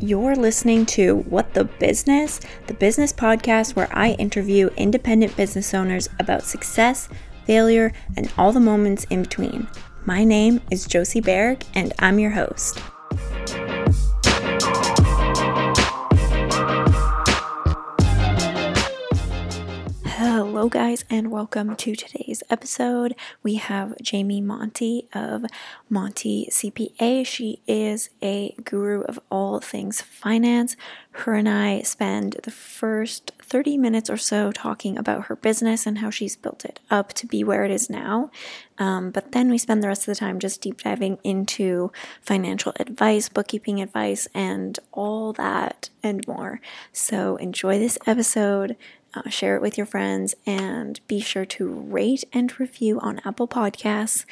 You're listening to What the Business, the business podcast where I interview independent business owners about success, failure, and all the moments in between. My name is Josie Berg, and I'm your host. Hello, guys, and welcome to today's episode. We have Jamie Monty of Monty CPA. She is a guru of all things finance. Her and I spend the first 30 minutes or so talking about her business and how she's built it up to be where it is now. Um, but then we spend the rest of the time just deep diving into financial advice, bookkeeping advice, and all that and more. So enjoy this episode uh, share it with your friends, and be sure to rate and review on Apple Podcasts.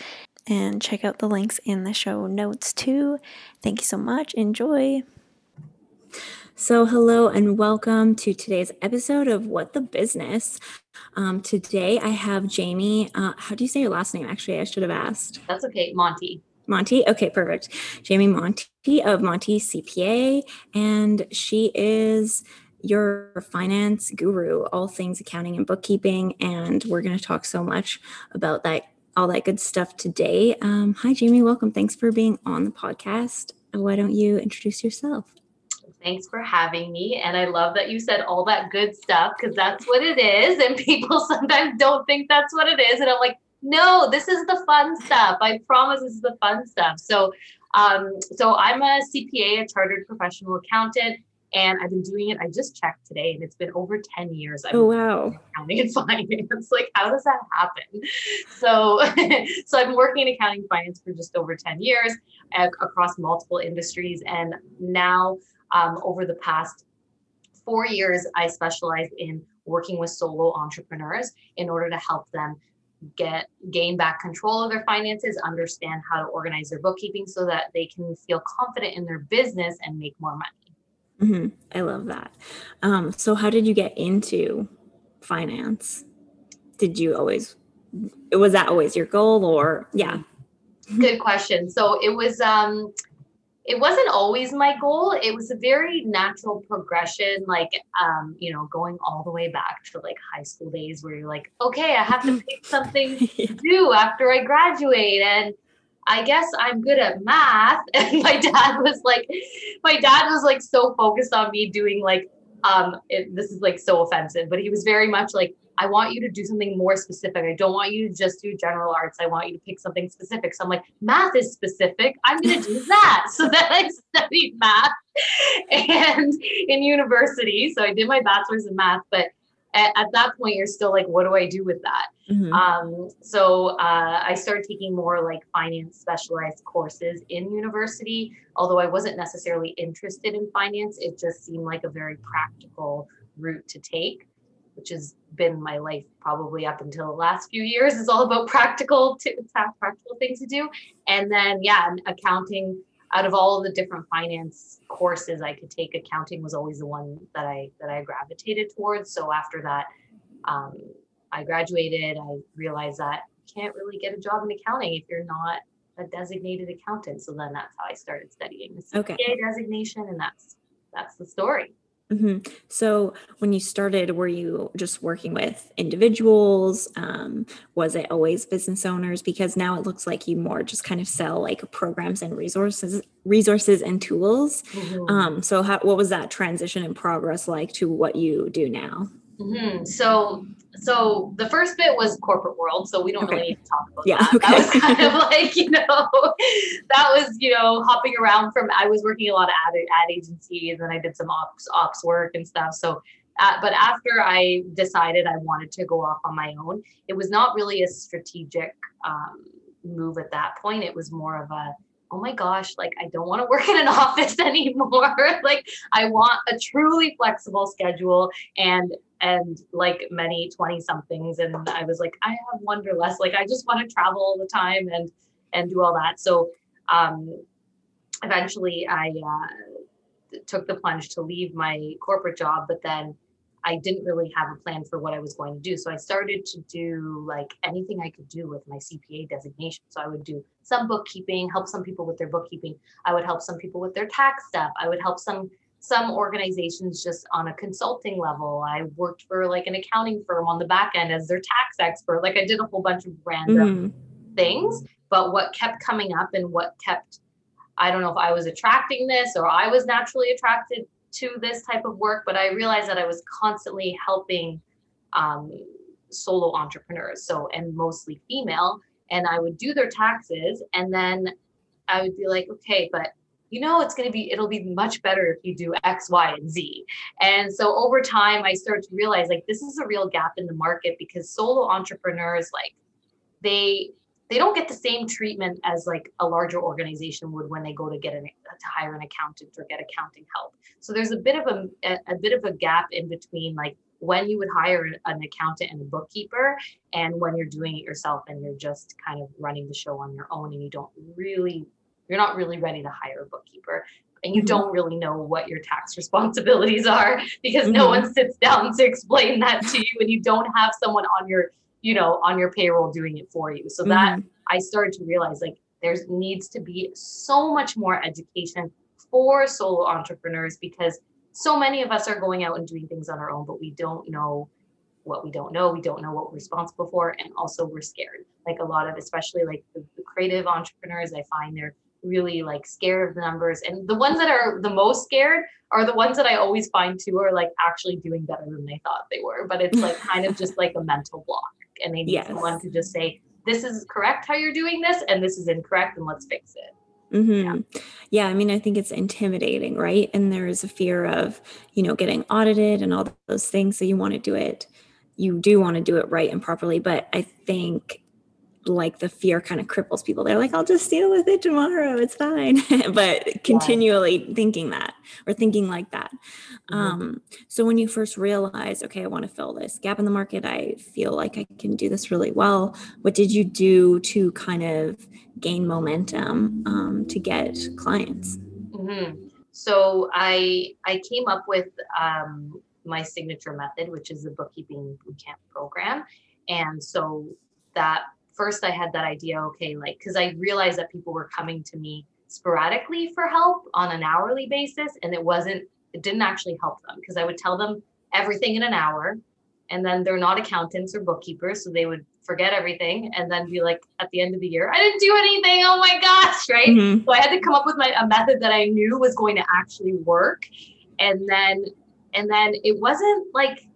And check out the links in the show notes too. Thank you so much. Enjoy. So, hello and welcome to today's episode of What the Business. Um, today I have Jamie. Uh, how do you say your last name? Actually, I should have asked. That's okay, Monty. Monty. Okay, perfect. Jamie Monty of Monty CPA. And she is your finance guru, all things accounting and bookkeeping. And we're going to talk so much about that, all that good stuff today. Um, hi, Jamie. Welcome. Thanks for being on the podcast. Why don't you introduce yourself? Thanks for having me. And I love that you said all that good stuff because that's what it is. And people sometimes don't think that's what it is. And I'm like, no, this is the fun stuff. I promise this is the fun stuff. So, um, so I'm a CPA, a chartered professional accountant and I've been doing it. I just checked today, and it's been over ten years. I've oh wow! Accounting and finance. Like, how does that happen? So, so I've been working in accounting and finance for just over ten years uh, across multiple industries, and now um, over the past four years, I specialize in working with solo entrepreneurs in order to help them get gain back control of their finances understand how to organize their bookkeeping so that they can feel confident in their business and make more money Mm-hmm. I love that. Um, so, how did you get into finance? Did you always, was that always your goal or, yeah? Good question. So, it was, um, it wasn't always my goal. It was a very natural progression, like, um, you know, going all the way back to like high school days where you're like, okay, I have to pick something to do after I graduate. And, I guess I'm good at math. And my dad was like, my dad was like so focused on me doing like, um, it, this is like so offensive, but he was very much like, I want you to do something more specific. I don't want you to just do general arts. I want you to pick something specific. So I'm like, math is specific. I'm going to do that. so then I studied math and in university. So I did my bachelor's in math, but at, at, that point you're still like what do i do with that mm-hmm. um, so uh, i started taking more like finance specialized courses in university although i wasn't necessarily interested in finance it just seemed like a very practical route to take which has been my life probably up until the last few years is all about practical to, practical things to do and then yeah accounting out of all the different finance courses I could take, accounting was always the one that I that I gravitated towards. So after that, um, I graduated. I realized that you can't really get a job in accounting if you're not a designated accountant. So then that's how I started studying the CPA okay. designation, and that's that's the story. Mm-hmm. So, when you started, were you just working with individuals? Um, was it always business owners? Because now it looks like you more just kind of sell like programs and resources, resources and tools. Mm-hmm. Um, so, how, what was that transition and progress like to what you do now? Mm-hmm. So, so the first bit was corporate world. So we don't okay. really need to talk about yeah, that. Okay. That was kind of like, you know, that was, you know, hopping around from, I was working a lot of ad, ad agencies and I did some ops, ops work and stuff. So, uh, but after I decided I wanted to go off on my own, it was not really a strategic um, move at that point. It was more of a, oh my gosh, like I don't want to work in an office anymore. like I want a truly flexible schedule and and like many 20 somethings and I was like I have wanderlust like I just want to travel all the time and and do all that. So um eventually I uh, took the plunge to leave my corporate job but then I didn't really have a plan for what I was going to do. So I started to do like anything I could do with my CPA designation. So I would do some bookkeeping, help some people with their bookkeeping. I would help some people with their tax stuff. I would help some some organizations just on a consulting level. I worked for like an accounting firm on the back end as their tax expert. Like I did a whole bunch of random mm-hmm. things. But what kept coming up and what kept I don't know if I was attracting this or I was naturally attracted to this type of work, but I realized that I was constantly helping um, solo entrepreneurs, so and mostly female, and I would do their taxes, and then I would be like, okay, but you know it's going to be it'll be much better if you do x y and z and so over time i started to realize like this is a real gap in the market because solo entrepreneurs like they they don't get the same treatment as like a larger organization would when they go to get an to hire an accountant or get accounting help. So there's a bit of a, a, a bit of a gap in between like when you would hire an accountant and a bookkeeper and when you're doing it yourself and you're just kind of running the show on your own and you don't really you're not really ready to hire a bookkeeper and you mm-hmm. don't really know what your tax responsibilities are because mm-hmm. no one sits down to explain that to you and you don't have someone on your you know, on your payroll doing it for you. So that mm-hmm. I started to realize like there needs to be so much more education for solo entrepreneurs because so many of us are going out and doing things on our own, but we don't know what we don't know. We don't know what we're responsible for. And also we're scared. Like a lot of, especially like the, the creative entrepreneurs, I find they're really like scared of the numbers. And the ones that are the most scared are the ones that I always find too are like actually doing better than they thought they were. But it's like kind of just like a mental block and they need yes. someone to just say, this is correct how you're doing this, and this is incorrect, and let's fix it. Mm-hmm. Yeah. yeah, I mean, I think it's intimidating, right? And there is a fear of, you know, getting audited and all those things. So you want to do it, you do want to do it right and properly. But I think like the fear kind of cripples people. They're like, I'll just deal with it tomorrow. It's fine. but continually yeah. thinking that or thinking like that. Mm-hmm. Um, so when you first realize, okay, I want to fill this gap in the market, I feel like I can do this really well. What did you do to kind of gain momentum um, to get clients? Mm-hmm. So I I came up with um, my signature method, which is the bookkeeping bootcamp program. And so that first I had that idea, okay, like, because I realized that people were coming to me sporadically for help on an hourly basis, and it wasn't, it didn't actually help them because I would tell them everything in an hour, and then they're not accountants or bookkeepers, so they would forget everything and then be like at the end of the year i didn't do anything oh my gosh right mm-hmm. so i had to come up with my a method that i knew was going to actually work and then and then it wasn't like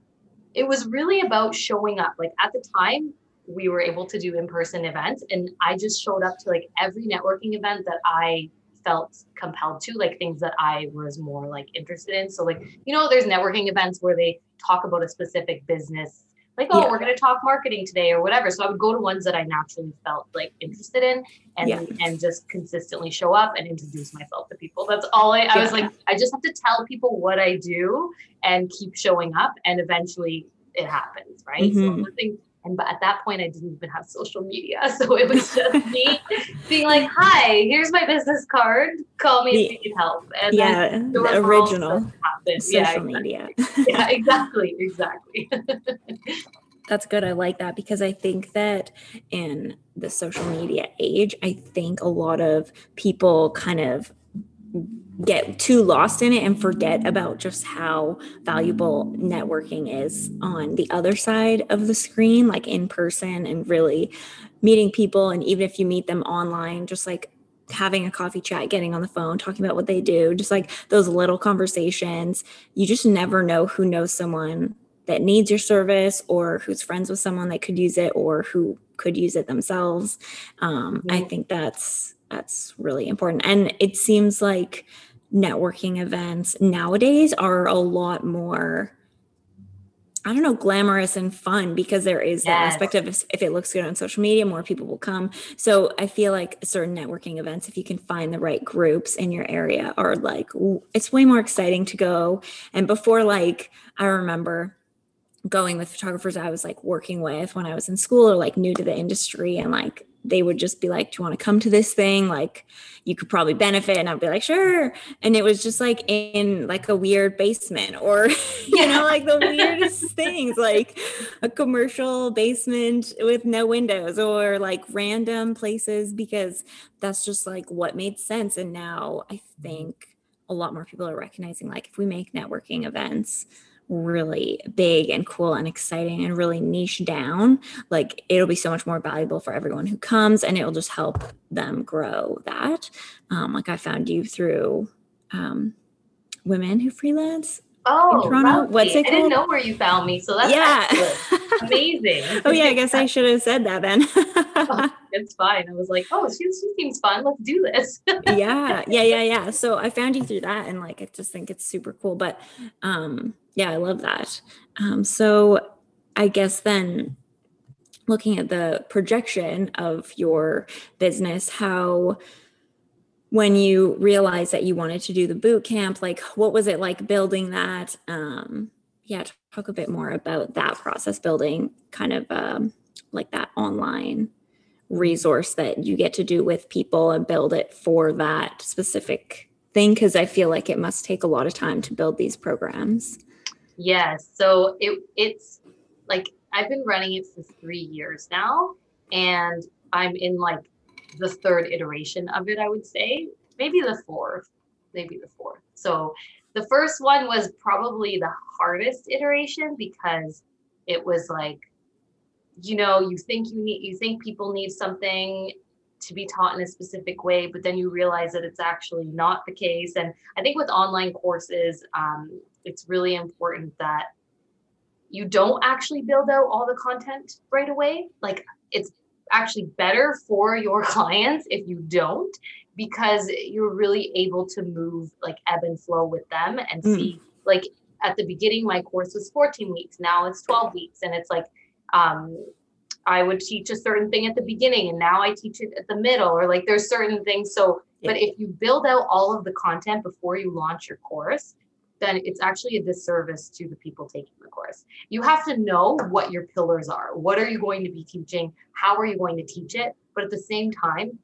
it was really about showing up like at the time we were able to do in-person events and i just showed up to like every networking event that i felt compelled to like things that i was more like interested in so like you know there's networking events where they talk about a specific business like oh yeah. we're going to talk marketing today or whatever so i would go to ones that i naturally felt like interested in and yeah. and just consistently show up and introduce myself to people that's all i, I yeah. was like i just have to tell people what i do and keep showing up and eventually it happens right mm-hmm. so nothing and but at that point, I didn't even have social media. So it was just me being like, hi, here's my business card. Call me if you need help. And yeah, the original social yeah, exactly. media. yeah, exactly. Exactly. That's good. I like that because I think that in the social media age, I think a lot of people kind of get too lost in it and forget about just how valuable networking is on the other side of the screen, like in person and really meeting people. And even if you meet them online, just like having a coffee chat, getting on the phone, talking about what they do, just like those little conversations, you just never know who knows someone that needs your service or who's friends with someone that could use it or who could use it themselves. Um, I think that's that's really important. And it seems like networking events nowadays are a lot more I don't know, glamorous and fun because there is yes. that aspect of if, if, it looks good on social media, more people will come. So I feel like certain networking events, if you can find the right groups in your area, are like, it's way more exciting to go. And before, like, I remember going with photographers I was like working with when I was in school or like new to the industry and like they would just be like, Do you want to come to this thing? Like, you could probably benefit. And I'd be like, Sure. And it was just like in like a weird basement or, you know, like the weirdest things, like a commercial basement with no windows or like random places because that's just like what made sense. And now I mm-hmm. think a lot more people are recognizing like if we make networking events, really big and cool and exciting and really niche down, like it'll be so much more valuable for everyone who comes and it'll just help them grow that. Um, like I found you through um, women who freelance. Oh, Toronto. What's it called? I didn't know where you found me, so that's yeah, amazing. oh yeah, I guess I should have said that then. oh, it's fine. I was like, oh, she, she seems fun. Let's do this. yeah, yeah, yeah, yeah. So I found you through that, and like I just think it's super cool. But um, yeah, I love that. Um, so I guess then looking at the projection of your business, how when you realized that you wanted to do the boot camp, like what was it like building that? Um, yeah, talk a bit more about that process, building kind of um, like that online resource that you get to do with people and build it for that specific thing because I feel like it must take a lot of time to build these programs. Yes. So it it's like I've been running it for three years now, and I'm in like the third iteration of it, I would say. Maybe the fourth. Maybe the fourth. So the first one was probably the hardest iteration because it was like, you know, you think you need you think people need something to be taught in a specific way, but then you realize that it's actually not the case. And I think with online courses, um, it's really important that you don't actually build out all the content right away. Like it's actually better for your clients if you don't, because you're really able to move like ebb and flow with them and mm. see like at the beginning my course was 14 weeks now it's 12 weeks and it's like um I would teach a certain thing at the beginning and now I teach it at the middle or like there's certain things so yeah. but if you build out all of the content before you launch your course then it's actually a disservice to the people taking the course. You have to know what your pillars are. What are you going to be teaching? How are you going to teach it? But at the same time,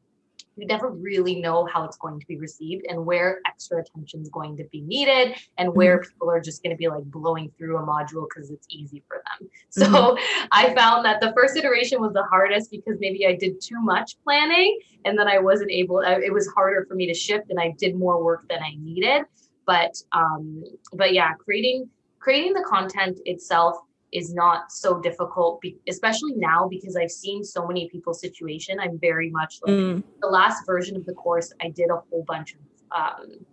you never really know how it's going to be received and where extra attention is going to be needed and where mm-hmm. people are just going to be like blowing through a module because it's easy for them. So mm-hmm. I found that the first iteration was the hardest because maybe I did too much planning and then I wasn't able, it was harder for me to shift and I did more work than I needed but um but yeah creating creating the content itself is not so difficult be- especially now because i've seen so many people's situation. I'm very much like mm. the last version of the course i did a whole bunch of um,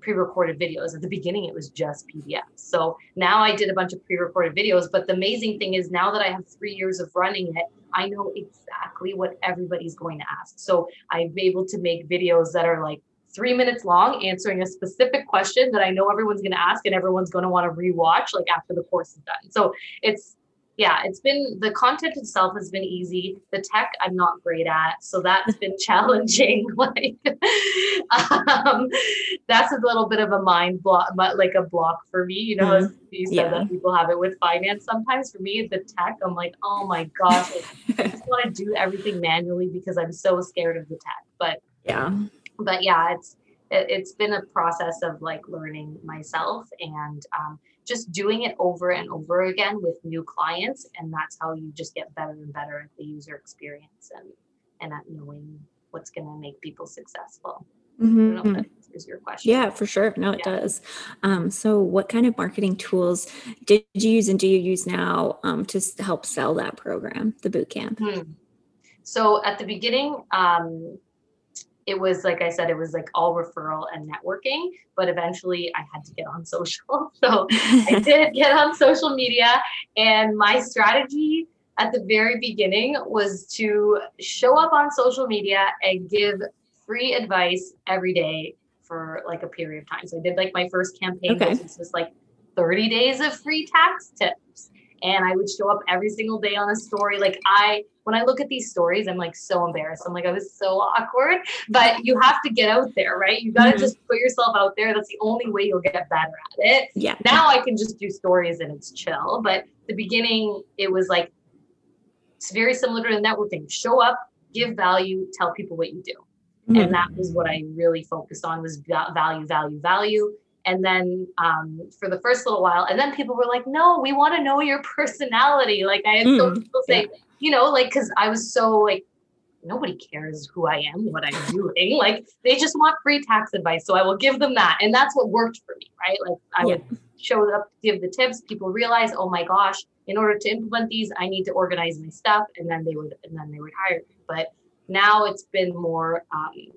pre-recorded videos. At the beginning it was just pdfs so now i did a bunch of pre-recorded videos but the amazing thing is now that i have three years of running it i know exactly what everybody's going to ask. So i'm able to make videos that are like three minutes long answering a specific question that I know everyone's going to ask and everyone's going to want to rewatch like after the course is done. So it's, yeah, it's been the content itself has been easy. The tech I'm not great at, so that's been challenging. like, um, that's a little bit of a mind block, but like a block for me. You know, mm-hmm. as you said yeah. that people have it with finance. Sometimes for me, the tech, I'm like, oh my gosh, I just want to do everything manually because I'm so scared of the tech. But yeah, but yeah, it's it, has been a process of like learning myself and um, just doing it over and over again with new clients, and that's how you just get better and better at the user experience and and at knowing what's going to make people successful. Mm-hmm. Is your question. Yeah, for sure. No, it yeah. does. Um, so, what kind of marketing tools did you use and do you use now um, to help sell that program, the boot camp? Hmm. So, at the beginning, um, it was like I said, it was like all referral and networking. But eventually, I had to get on social. So I did get on social media, and my strategy at the very beginning was to show up on social media and give free advice every day for like a period of time. So I did like my first campaign, okay. which was like 30 days of free tax tips and I would show up every single day on a story. Like I, when I look at these stories, I'm like so embarrassed. I'm like, I was so awkward, but you have to get out there, right? You got to mm-hmm. just put yourself out there. That's the only way you'll get better at it. Yeah. Now I can just do stories and it's chill. But the beginning, it was like, it's very similar to the networking. Show up, give value, tell people what you do. Mm-hmm. And that was what I really focused on was value, value, value. And then um, for the first little while, and then people were like, no, we want to know your personality. Like I had mm, some people say, yeah. you know, like, cause I was so like, nobody cares who I am, what I'm doing. Like they just want free tax advice. So I will give them that. And that's what worked for me, right? Like I yeah. would show up, give the tips. People realize, oh my gosh, in order to implement these, I need to organize my stuff. And then they would, and then they would hire me. But now it's been more um,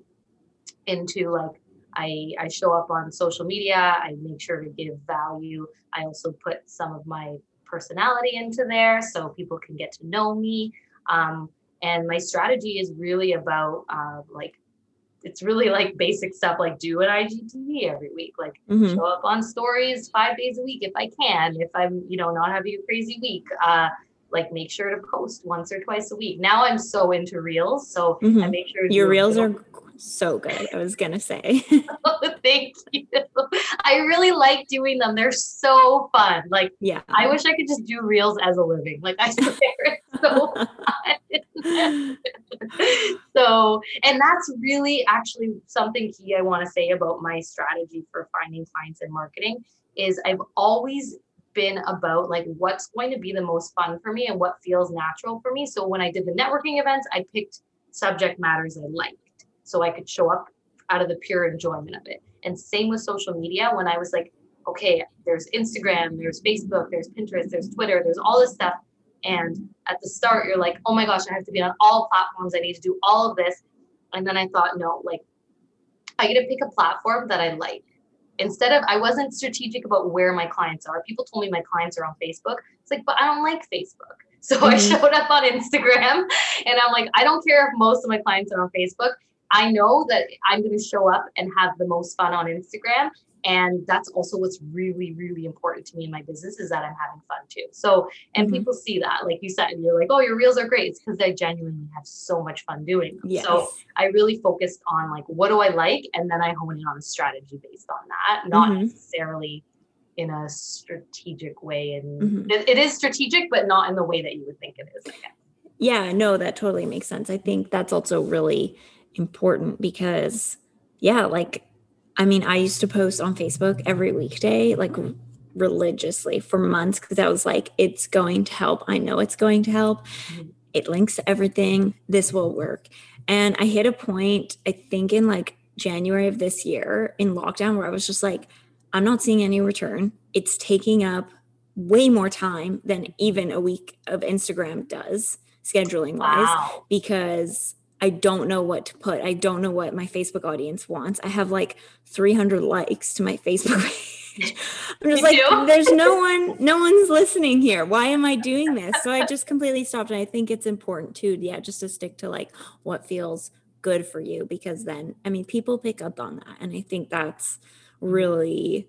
into like I, I show up on social media i make sure to give value i also put some of my personality into there so people can get to know me um, and my strategy is really about uh, like it's really like basic stuff like do an igtv every week like mm-hmm. show up on stories five days a week if i can if i'm you know not having a crazy week uh, like make sure to post once or twice a week. Now I'm so into reels, so mm-hmm. I make sure your reels are so good. I was gonna say. oh, thank you. I really like doing them. They're so fun. Like, yeah, I wish I could just do reels as a living. Like, I swear it's so fun. so, and that's really actually something key I want to say about my strategy for finding clients and marketing is I've always been about like what's going to be the most fun for me and what feels natural for me. So when I did the networking events, I picked subject matters I liked so I could show up out of the pure enjoyment of it. And same with social media when I was like, okay, there's Instagram, there's Facebook, there's Pinterest, there's Twitter, there's all this stuff. And at the start, you're like, oh my gosh, I have to be on all platforms. I need to do all of this. And then I thought, no, like I get to pick a platform that I like instead of I wasn't strategic about where my clients are. People told me my clients are on Facebook. It's like, but I don't like Facebook. So mm-hmm. I showed up on Instagram and I'm like, I don't care if most of my clients are on Facebook. I know that I'm going to show up and have the most fun on Instagram and that's also what's really really important to me in my business is that i'm having fun too so and mm-hmm. people see that like you said you're like oh your reels are great it's because i genuinely have so much fun doing them yes. so i really focused on like what do i like and then i hone in on a strategy based on that not mm-hmm. necessarily in a strategic way and mm-hmm. it, it is strategic but not in the way that you would think it is yeah no that totally makes sense i think that's also really important because yeah like I mean, I used to post on Facebook every weekday, like religiously for months, because I was like, it's going to help. I know it's going to help. It links to everything. This will work. And I hit a point, I think in like January of this year in lockdown, where I was just like, I'm not seeing any return. It's taking up way more time than even a week of Instagram does, scheduling wise, wow. because I don't know what to put. I don't know what my Facebook audience wants. I have like 300 likes to my Facebook page. I'm just like, there's no one, no one's listening here. Why am I doing this? So I just completely stopped. And I think it's important too, yeah, just to stick to like what feels good for you because then, I mean, people pick up on that. And I think that's really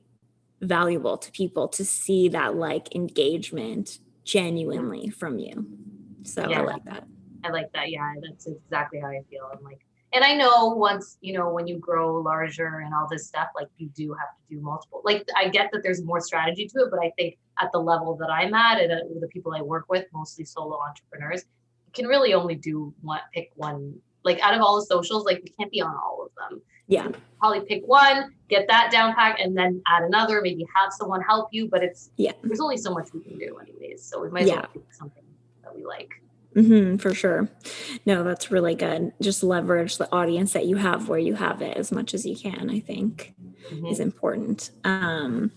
valuable to people to see that like engagement genuinely from you. So yeah. I like that. I like that. Yeah, that's exactly how I feel. I'm like, and I know once, you know, when you grow larger and all this stuff, like you do have to do multiple. Like I get that there's more strategy to it, but I think at the level that I'm at and uh, the people I work with, mostly solo entrepreneurs, you can really only do one, pick one. Like out of all the socials, like you can't be on all of them. Yeah. Probably pick one, get that down pack, and then add another. Maybe have someone help you, but it's yeah. There's only so much we can do, anyways. So we might as yeah. well pick something that we like. Mm-hmm, for sure. No, that's really good. Just leverage the audience that you have where you have it as much as you can, I think mm-hmm. is important. Um,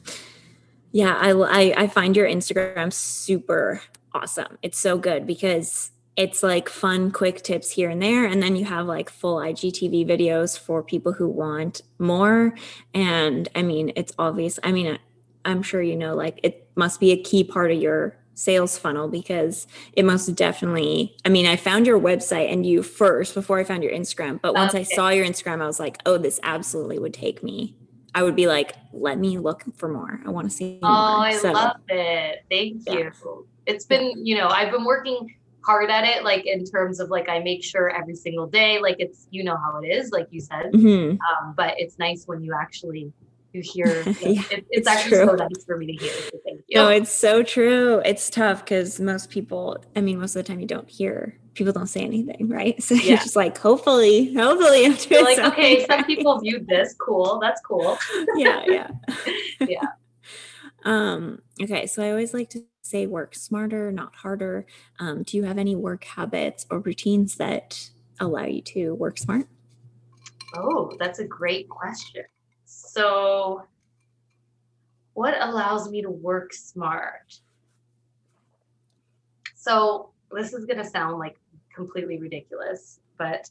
yeah, I, I, I find your Instagram super awesome. It's so good because it's like fun, quick tips here and there. And then you have like full IGTV videos for people who want more. And I mean, it's obvious. I mean, I'm sure you know, like it must be a key part of your sales funnel because it most definitely i mean i found your website and you first before i found your instagram but once okay. i saw your instagram i was like oh this absolutely would take me i would be like let me look for more i want to see oh more. i so, love it thank yeah. you it's been you know i've been working hard at it like in terms of like i make sure every single day like it's you know how it is like you said mm-hmm. um, but it's nice when you actually you hear yeah, it, it's, it's, actually true. so nice for me to hear so thank you no it's so true it's tough because most people i mean most of the time you don't hear people don't say anything, right? So yeah. you're just like, hopefully, hopefully I'm doing like, okay, some people viewed this cool. That's cool. yeah, yeah. yeah. Um, okay, so I always like to say work smarter, not harder. Um, do you have any work habits or routines that allow you to work smart? Oh, that's a great question. So, what allows me to work smart? So, this is going to sound like completely ridiculous, but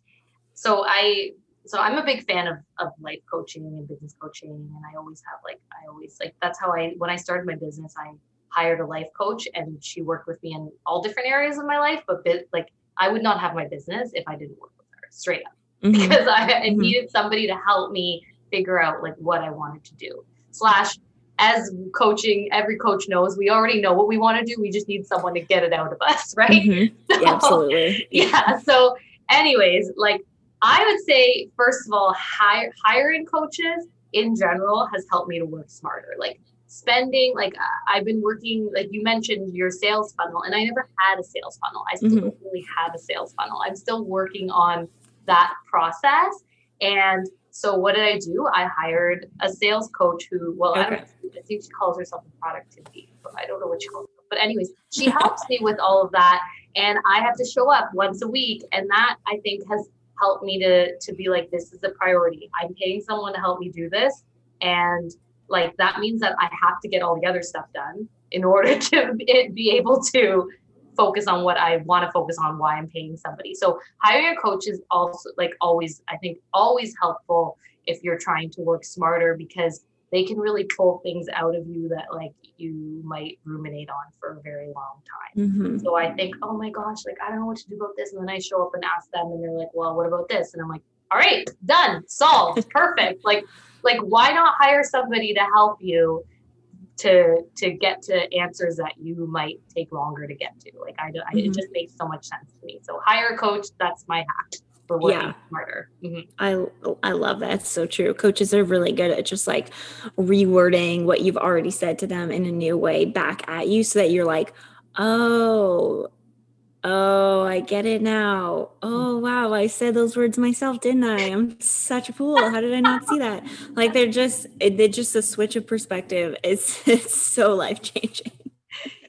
so I so I'm a big fan of of life coaching and business coaching and I always have like I always like that's how I when I started my business I hired a life coach and she worked with me in all different areas of my life but like I would not have my business if I didn't work with her straight up mm-hmm. because I, I mm-hmm. needed somebody to help me figure out like what I wanted to do slash as coaching, every coach knows we already know what we want to do. We just need someone to get it out of us, right? Mm-hmm. So, yeah, absolutely. Yeah. So, anyways, like I would say, first of all, hire, hiring coaches in general has helped me to work smarter. Like spending, like I've been working, like you mentioned your sales funnel, and I never had a sales funnel. I still mm-hmm. don't really have a sales funnel. I'm still working on that process. And so what did I do? I hired a sales coach who, well, okay. I, don't, I think she calls herself a productivity, but I don't know what she calls it. But anyways, she helps me with all of that, and I have to show up once a week, and that I think has helped me to to be like, this is a priority. I'm paying someone to help me do this, and like that means that I have to get all the other stuff done in order to be able to focus on what I want to focus on, why I'm paying somebody. So hiring a coach is also like always, I think, always helpful if you're trying to work smarter because they can really pull things out of you that like you might ruminate on for a very long time. Mm-hmm. So I think, oh my gosh, like I don't know what to do about this. And then I show up and ask them and they're like, well, what about this? And I'm like, all right, done, solved, perfect. like, like why not hire somebody to help you to to get to answers that you might take longer to get to. Like I, do, mm-hmm. it just makes so much sense to me. So hire a coach. That's my hack for working yeah. smarter. Mm-hmm. I I love that. It's so true. Coaches are really good at just like rewording what you've already said to them in a new way back at you, so that you're like, oh, Oh, I get it now. Mm. Oh, wow. I said those words myself, didn't I? I'm such a fool. How did I not see that? Like they're just they're just a switch of perspective. It's it's so life-changing.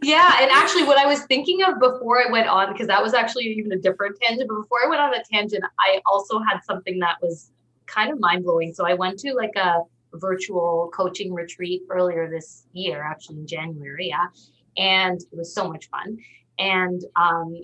Yeah, and actually what I was thinking of before I went on because that was actually even a different tangent, but before I went on a tangent, I also had something that was kind of mind-blowing. So I went to like a virtual coaching retreat earlier this year, actually in January, yeah. And it was so much fun and, um,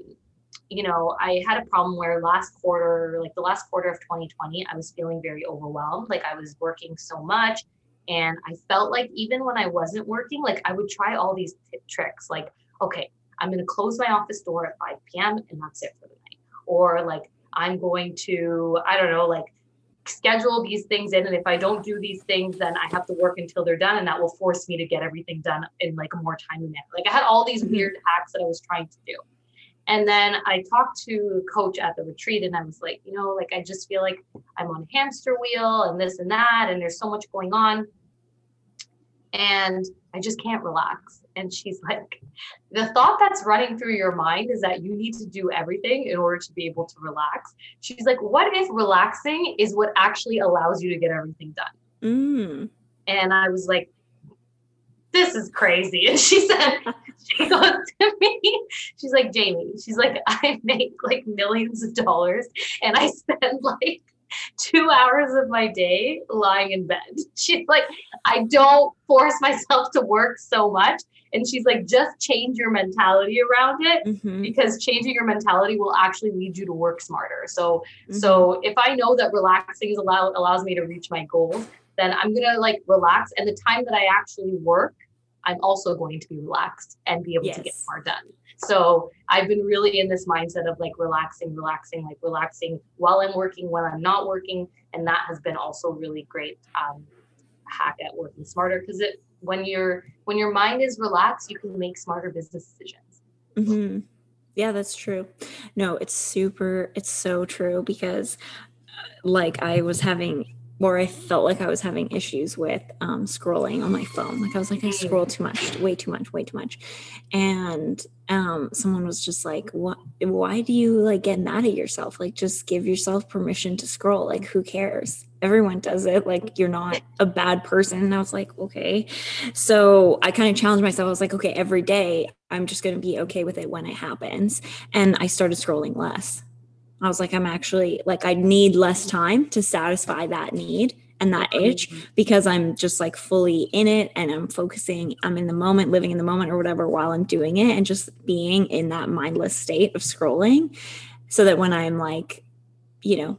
you know, I had a problem where last quarter, like the last quarter of 2020, I was feeling very overwhelmed. Like I was working so much. And I felt like even when I wasn't working, like I would try all these t- tricks, like, okay, I'm going to close my office door at 5 p.m. and that's it for the night. Or like, I'm going to, I don't know, like schedule these things in. And if I don't do these things, then I have to work until they're done. And that will force me to get everything done in like a more timely manner. Like I had all these mm-hmm. weird hacks that I was trying to do. And then I talked to the coach at the retreat and I was like, you know, like I just feel like I'm on a hamster wheel and this and that. And there's so much going on. And I just can't relax. And she's like, the thought that's running through your mind is that you need to do everything in order to be able to relax. She's like, what if relaxing is what actually allows you to get everything done? Mm. And I was like, this is crazy. And she said, she goes to me, she's like, Jamie, she's like, I make like millions of dollars and I spend like two hours of my day lying in bed. She's like, I don't force myself to work so much. And she's like, just change your mentality around it mm-hmm. because changing your mentality will actually lead you to work smarter. So, mm-hmm. so if I know that relaxing is allow allows me to reach my goals, then I'm gonna like relax. And the time that I actually work, I'm also going to be relaxed and be able yes. to get more done. So I've been really in this mindset of like relaxing, relaxing, like relaxing while I'm working, when I'm not working, and that has been also really great um, hack at working smarter because it when your when your mind is relaxed, you can make smarter business decisions. Mm-hmm. Yeah, that's true. No, it's super. It's so true because, uh, like, I was having or I felt like I was having issues with um, scrolling on my phone. Like I was like, I scroll too much, way too much, way too much. And um, someone was just like, "What? Why do you like get mad at yourself? Like, just give yourself permission to scroll. Like, who cares? Everyone does it. Like, you're not a bad person." And I was like, "Okay." So I kind of challenged myself. I was like, "Okay, every day I'm just going to be okay with it when it happens." And I started scrolling less. I was like, I'm actually like, I need less time to satisfy that need and that mm-hmm. itch because I'm just like fully in it and I'm focusing, I'm in the moment, living in the moment or whatever while I'm doing it and just being in that mindless state of scrolling. So that when I'm like, you know,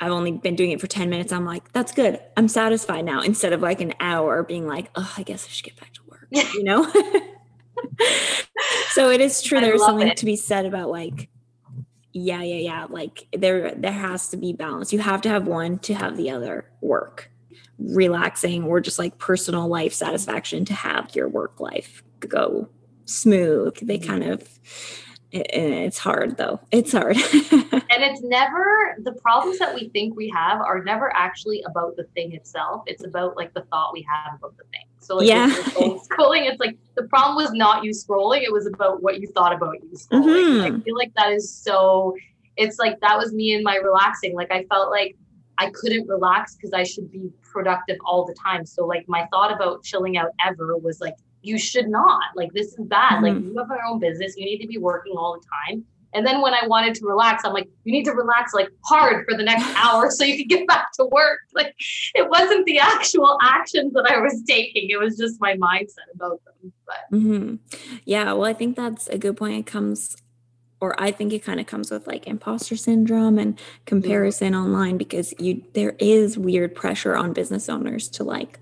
I've only been doing it for 10 minutes, I'm like, that's good. I'm satisfied now instead of like an hour being like, oh, I guess I should get back to work, you know? so it is true. There's something it. to be said about like, yeah yeah yeah. Like there there has to be balance. You have to have one to have the other work. Relaxing or just like personal life satisfaction to have your work life go smooth. They mm-hmm. kind of it, it's hard though. It's hard. And it's never the problems that we think we have are never actually about the thing itself. It's about like the thought we have about the thing so like yeah. scrolling, it's like the problem was not you scrolling, it was about what you thought about you scrolling. Mm-hmm. I feel like that is so it's like that was me and my relaxing. Like I felt like I couldn't relax because I should be productive all the time. So like my thought about chilling out ever was like, you should not. Like this is bad. Mm-hmm. Like you have your own business. You need to be working all the time. And then when I wanted to relax, I'm like, you need to relax like hard for the next hour so you can get back to work. Like it wasn't the actual actions that I was taking. It was just my mindset about them. But mm-hmm. yeah, well, I think that's a good point. It comes or I think it kind of comes with like imposter syndrome and comparison mm-hmm. online because you there is weird pressure on business owners to like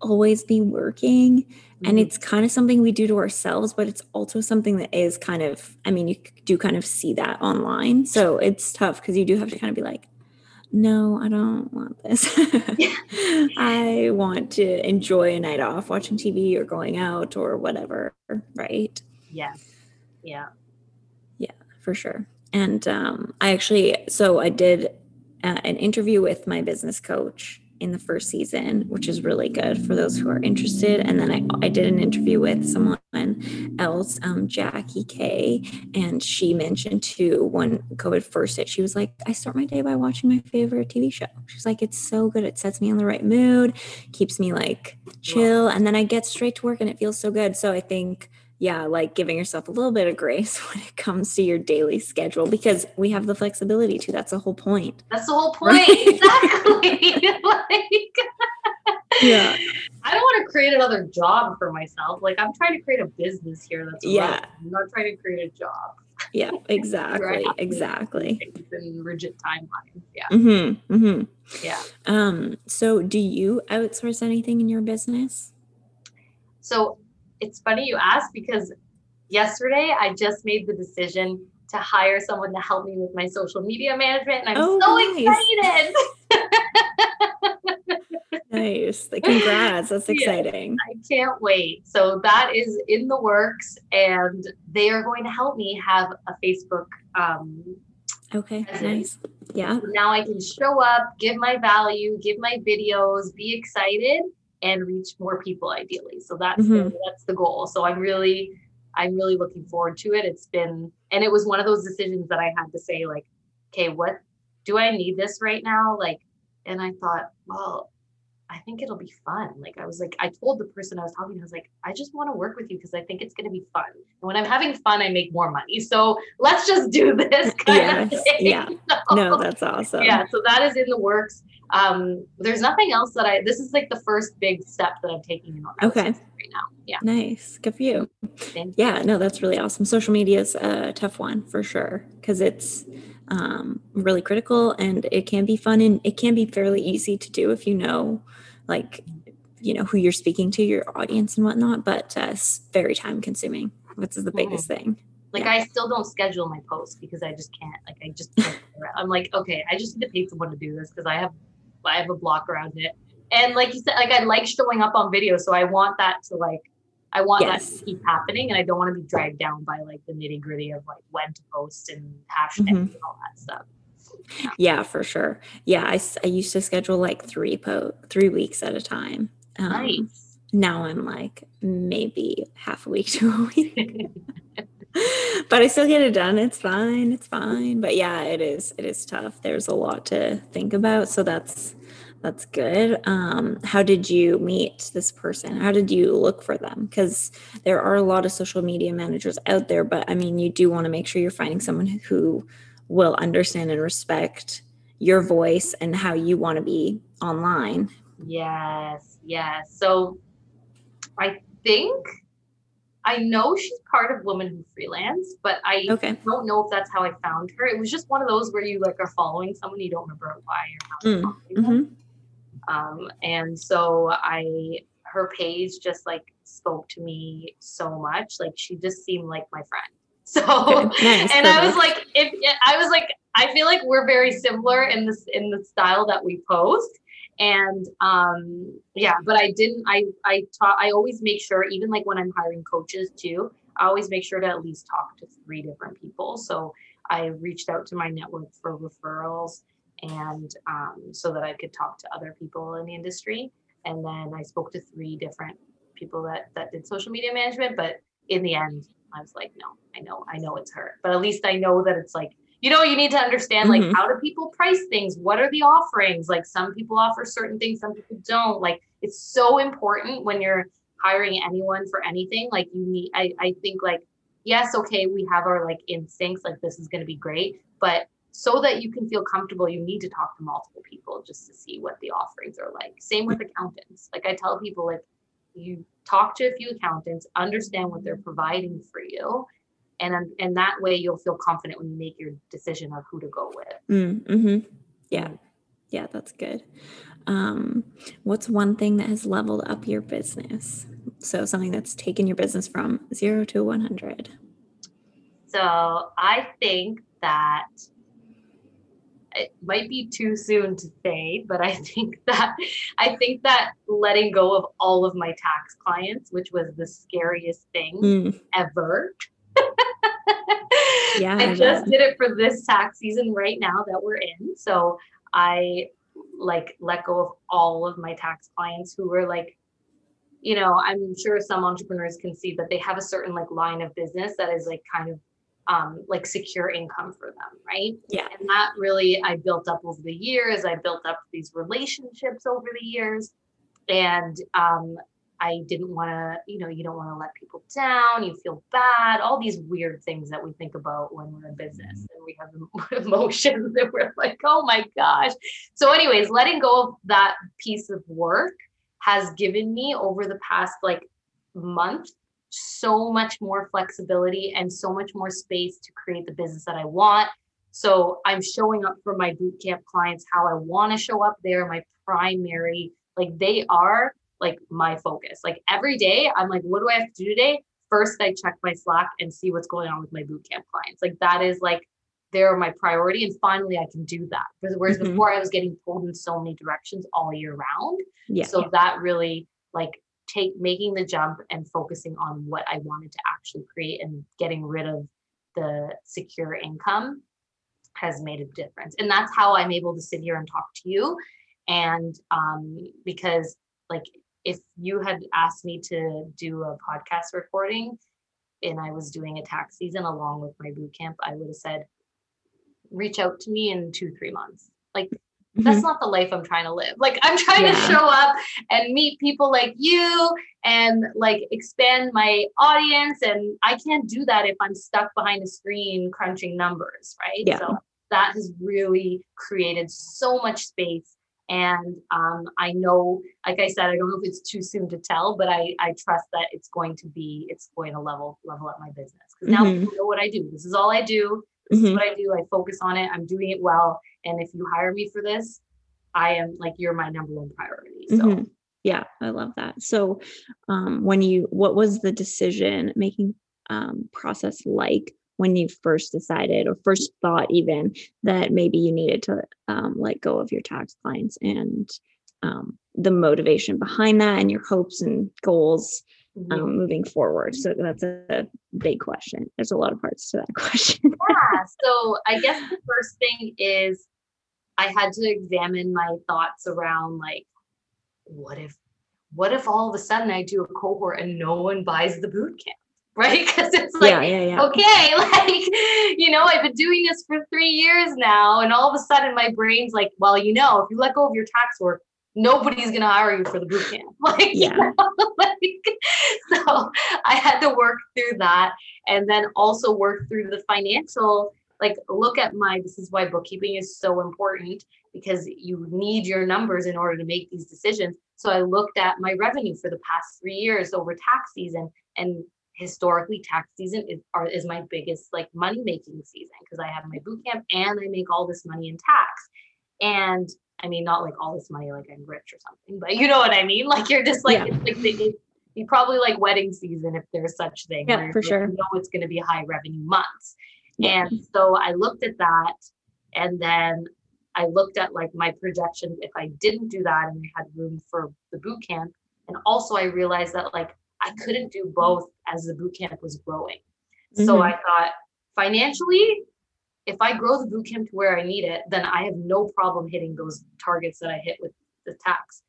always be working and mm-hmm. it's kind of something we do to ourselves but it's also something that is kind of i mean you do kind of see that online. So it's tough because you do have to kind of be like no i don't want this. I want to enjoy a night off watching tv or going out or whatever right? Yeah. Yeah. Yeah for sure. And um, i actually so i did uh, an interview with my business coach in the first season, which is really good for those who are interested. And then I, I did an interview with someone else, um, Jackie K, and she mentioned too when COVID first hit, she was like, I start my day by watching my favorite TV show. She's like, it's so good. It sets me in the right mood, keeps me like chill, and then I get straight to work and it feels so good. So I think yeah, like giving yourself a little bit of grace when it comes to your daily schedule because we have the flexibility to. That's the whole point. That's the whole point. Right? Exactly. like, yeah. I don't want to create another job for myself. Like I'm trying to create a business here that's yeah. Right. I'm not trying to create a job. Yeah, exactly. exactly. In rigid timelines. Yeah. Mm-hmm. Mm-hmm. Yeah. Um, so do you outsource anything in your business? So it's funny you ask because yesterday I just made the decision to hire someone to help me with my social media management, and I'm oh, so nice. excited. nice. Congrats. That's exciting. I can't wait. So that is in the works, and they are going to help me have a Facebook. Um, okay. Nice. Yeah. So now I can show up, give my value, give my videos, be excited, and reach more people ideally. So that's mm-hmm. the, that's the goal. So I'm really I'm really looking forward to it. It's been and it was one of those decisions that I had to say like, okay, what do I need this right now? Like and I thought, well, I think it'll be fun. Like I was like, I told the person I was talking to, I was like, I just want to work with you because I think it's gonna be fun. And when I'm having fun, I make more money. So let's just do this. yes. Yeah. So, no, that's awesome. Yeah. So that is in the works. Um, there's nothing else that I this is like the first big step that I'm taking in okay. right now. Yeah. Nice. Good for you. yeah, no, that's really awesome. Social media is a tough one for sure because it's um, really critical and it can be fun and it can be fairly easy to do if you know like you know who you're speaking to your audience and whatnot but uh, it's very time consuming which is the biggest mm-hmm. thing like yeah. i still don't schedule my posts because i just can't like i just i'm like okay i just need to pay someone to do this because i have i have a block around it and like you said like i like showing up on video so i want that to like I want yes. that to keep happening, and I don't want to be dragged down by like the nitty gritty of like when to post and hashtags mm-hmm. and all that stuff. Yeah. yeah, for sure. Yeah, I, I used to schedule like three po three weeks at a time. Um, nice. Now I'm like maybe half a week to a week. but I still get it done. It's fine. It's fine. But yeah, it is. It is tough. There's a lot to think about. So that's that's good. Um, how did you meet this person? How did you look for them? Because there are a lot of social media managers out there, but I mean, you do want to make sure you're finding someone who will understand and respect your voice and how you want to be online. Yes, yes. So I think I know she's part of Women Who Freelance, but I okay. don't know if that's how I found her. It was just one of those where you like are following someone you don't remember why or how. Mm. Mm-hmm. Um, and so I, her page just like spoke to me so much. Like she just seemed like my friend. So, nice. and I was like, if I was like, I feel like we're very similar in this in the style that we post and um yeah but i didn't i i taught i always make sure even like when i'm hiring coaches too i always make sure to at least talk to three different people so i reached out to my network for referrals and um, so that i could talk to other people in the industry. And then i spoke to three different people that that did social media management but in the end i was like no i know i know it's her. But at least i know that it's like you know you need to understand like mm-hmm. how do people price things? What are the offerings? Like some people offer certain things some people don't. Like it's so important when you're hiring anyone for anything like you need i, I think like yes okay we have our like instincts like this is going to be great but so that you can feel comfortable you need to talk to multiple people just to see what the offerings are like. Same with accountants. Like i tell people like you talk to a few accountants understand what they're providing for you and and that way you'll feel confident when you make your decision of who to go with. Mm, mm-hmm. yeah. Yeah that's good. Um, what's one thing that has leveled up your business? So something that's taken your business from zero to 100 so i think that it might be too soon to say, but I think that I think that letting go of all of my tax clients, which was the scariest thing mm. ever, yeah, I, I just did it for this tax season right now that we're in. So I like let go of all of my tax clients who were like, you know, I'm sure some entrepreneurs can see that they have a certain like line of business that is like kind of um, like secure income for them, right? Yeah. And that really I built up over the years. I built up these relationships over the years. And um, I didn't want to, you know, you don't want to let people down. You feel bad. All these weird things that we think about when we're in business and we have emotions and we're like, oh my gosh. So, anyways, letting go of that piece of work has given me over the past like month so much more flexibility and so much more space to create the business that I want. So, I'm showing up for my bootcamp clients how I want to show up there, my primary, like they are like my focus. Like every day, I'm like, what do I have to do today? First, I check my Slack and see what's going on with my bootcamp clients. Like that is like they're my priority. And finally, I can do that. Whereas mm-hmm. before, I was getting pulled in so many directions all year round. Yeah. So yeah. that really like take making the jump and focusing on what I wanted to actually create and getting rid of the secure income has made a difference. And that's how I'm able to sit here and talk to you. And um, because like if you had asked me to do a podcast recording and I was doing a tax season along with my boot camp, I would have said, reach out to me in two, three months. Like mm-hmm. that's not the life I'm trying to live. Like I'm trying yeah. to show up and meet people like you and like expand my audience. And I can't do that if I'm stuck behind a screen crunching numbers, right? Yeah. So that has really created so much space and um, I know, like I said, I don't know if it's too soon to tell, but I, I trust that it's going to be, it's going to level, level up my business. Because now mm-hmm. know what I do. This is all I do. This mm-hmm. is what I do. I focus on it. I'm doing it well. And if you hire me for this, I am like, you're my number one priority. So mm-hmm. yeah, I love that. So um, when you, what was the decision making um, process like when you first decided or first thought even that maybe you needed to um, let go of your tax clients and um, the motivation behind that and your hopes and goals. Um, moving forward? So that's a, big question. There's a lot of parts to that question. yeah. So I guess the first thing is I had to examine my thoughts around like, what if, what if all of a sudden I do a cohort and no one buys the boot camp? Right? Because it's like, yeah, yeah, yeah. okay, like, you know, I've been doing this for three years now. And all of a sudden my brain's like, well, you know, if you let go of your tax work, nobody's gonna hire you for the boot camp. Like, Yeah. you know, like, so I had to work through that and then also work through the financial, like look at my this is why bookkeeping is so important because you need your numbers in order to make these decisions. So I looked at my revenue for the past three years over tax season and historically tax season is are, is my biggest like money making season because I have my boot camp and I make all this money in tax. And I mean, not like all this money, like I'm rich or something, but you know what I mean? Like you're just like, Yeah. it's like the, it, you probably like wedding season if there's such thing. Yeah, for you sure. know it's going to be high revenue months. Yeah. And so I looked at that and then I looked at like my projections if I didn't do that and I had room for the boot camp. And also I realized that like I couldn't do both as the boot camp was growing. So Mhm. I thought financially, if I grow the bootcamp to where I need it, then I have no problem hitting those targets that I hit with the tax.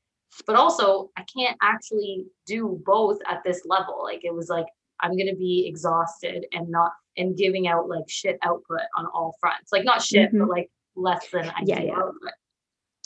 But also, I can't actually do both at this level. Like it was like I'm gonna be exhausted and not and giving out like shit output on all fronts. Like not shit, Mhm. but like less than I Yeah, yeah. output.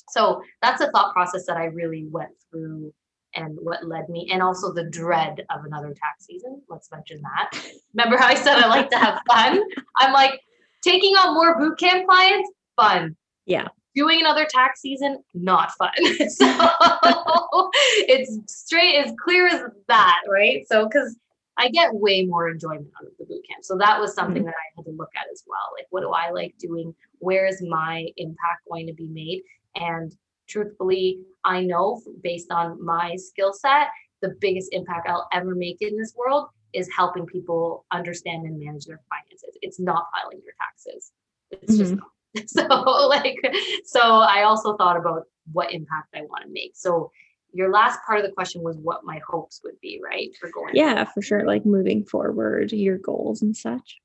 So that's a thought process that I really went through and what led me, and also the dread of another tax season. Let's mention that. Remember how I said I like to have fun? I'm like taking on more boot camp clients, fun. Yeah. Doing another tax season, not fun. so it's straight as clear as that, right? So because I get way more enjoyment out of the boot camp. So that was something mm-hmm. that I had to look at as well. Like, what do I like doing? Where is my impact going to be made? And truthfully, I know based on my skill set, the biggest impact I'll ever make in this world is helping people understand and manage their finances. It's not filing your taxes. It's just not. So like so I also thought about what impact I want to make. So your last part of the question was what my hopes would be, right? For going Yeah, for sure. Like moving forward, your goals and such.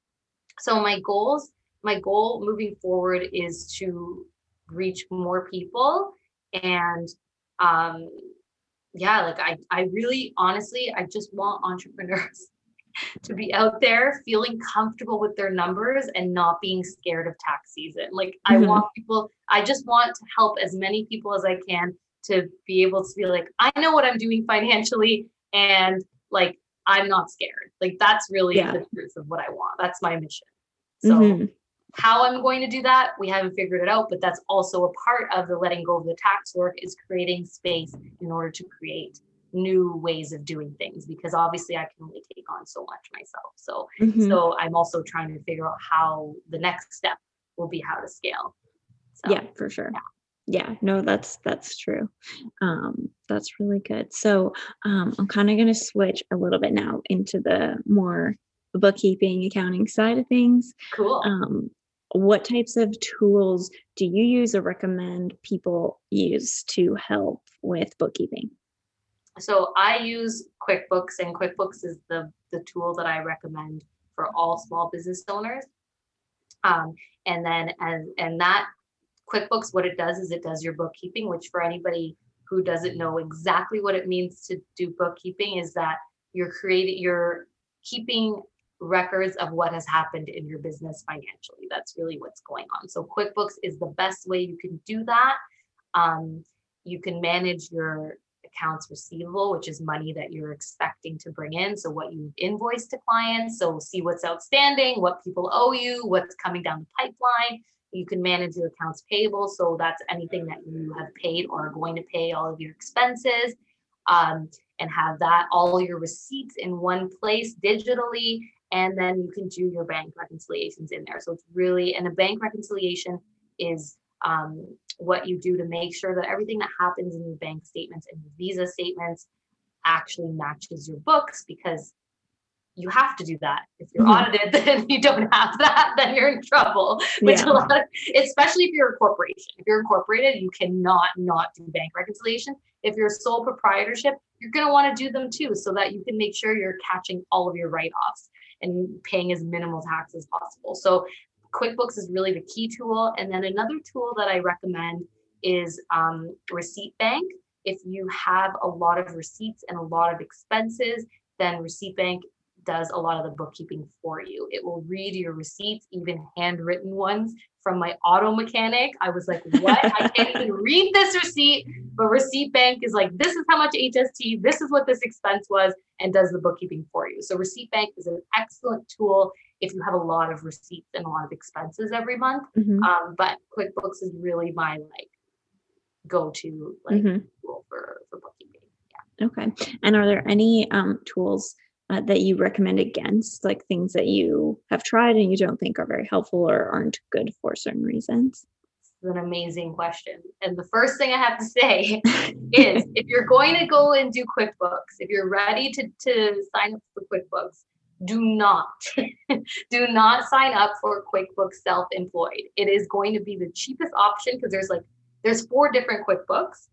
so my goals my goal moving forward is to reach more people and um yeah like i i really honestly i just want entrepreneurs to be out there feeling comfortable with their numbers and not being scared of tax season like i Mhm. want people i just want to help as many people as i can to be able to be like i know what i'm doing financially and like i'm not scared like that's really Yeah. the truth of what i want that's my mission so Mhm. how I'm going to do that, we haven't figured it out, but that's also a part of the letting go of the tax work is creating space in order to create new ways of doing things because obviously I can only take on so much myself. So Mhm. so I'm also trying to figure out how the next step will be how to scale. So yeah for sure yeah no that's that's true um that's really good so um i'm kind of going to switch a little bit now into the more bookkeeping accounting side of things cool. um what types of tools do you use or recommend people use to help with bookkeeping So I use QuickBooks, and QuickBooks is the the tool that I recommend for all small business owners. Um, and then as and that QuickBooks, what it does is it does your bookkeeping, which for anybody who doesn't know exactly what it means to do bookkeeping is that you're creating you're keeping records of what has happened in your business financially. That's really what's going on. So QuickBooks is the best way you can do that. Um, you can manage your accounts receivable, which is money that you're expecting to bring in. So what you invoice to clients. So see what's outstanding, what people owe you, what's coming down the pipeline. You can manage your accounts payable. So that's anything that you have paid or are going to pay all of your expenses. Um, and have that all your receipts in one place digitally. And then you can do your bank reconciliations in there. So it's really, and a bank reconciliation is um, what you do to make sure that everything that happens in your bank statements and your visa statements actually matches your books because you have to do that. If you're Mhm. audited, then you don't have that, then you're in trouble. Which Yeah. a lot of, especially if you're a corporation. If you're incorporated, you cannot not do bank reconciliation. If you're a sole proprietorship, you're going to want to do them too, so that you can make sure you're catching all of your write-offs and paying as minimal tax as possible. So QuickBooks is really the key tool. And then another tool that I recommend is um, Receipt Bank. If you have a lot of receipts and a lot of expenses, then Receipt Bank does a lot of the bookkeeping for you. It will read your receipts, even handwritten ones from my auto mechanic. I was like, what? I can't even read this receipt. But Receipt Bank is like, this is how much HST, this is what this expense was, and does the bookkeeping for you. So Receipt Bank is an excellent tool if you have a lot of receipts and a lot of expenses every month. Mhm, Um, but QuickBooks is really my like go-to like mhm. tool for for bookkeeping. Okay. And are there any um, tools uh, that you recommend against, like things that you have tried and you don't think are very helpful or aren't good for certain reasons? It's an amazing question. And the first thing I have to say is if you're going to go and do QuickBooks, if you're ready to, to sign up for QuickBooks, do not, do not sign up for QuickBooks self-employed. It is going to be the cheapest option because there's like, there's four different QuickBooks.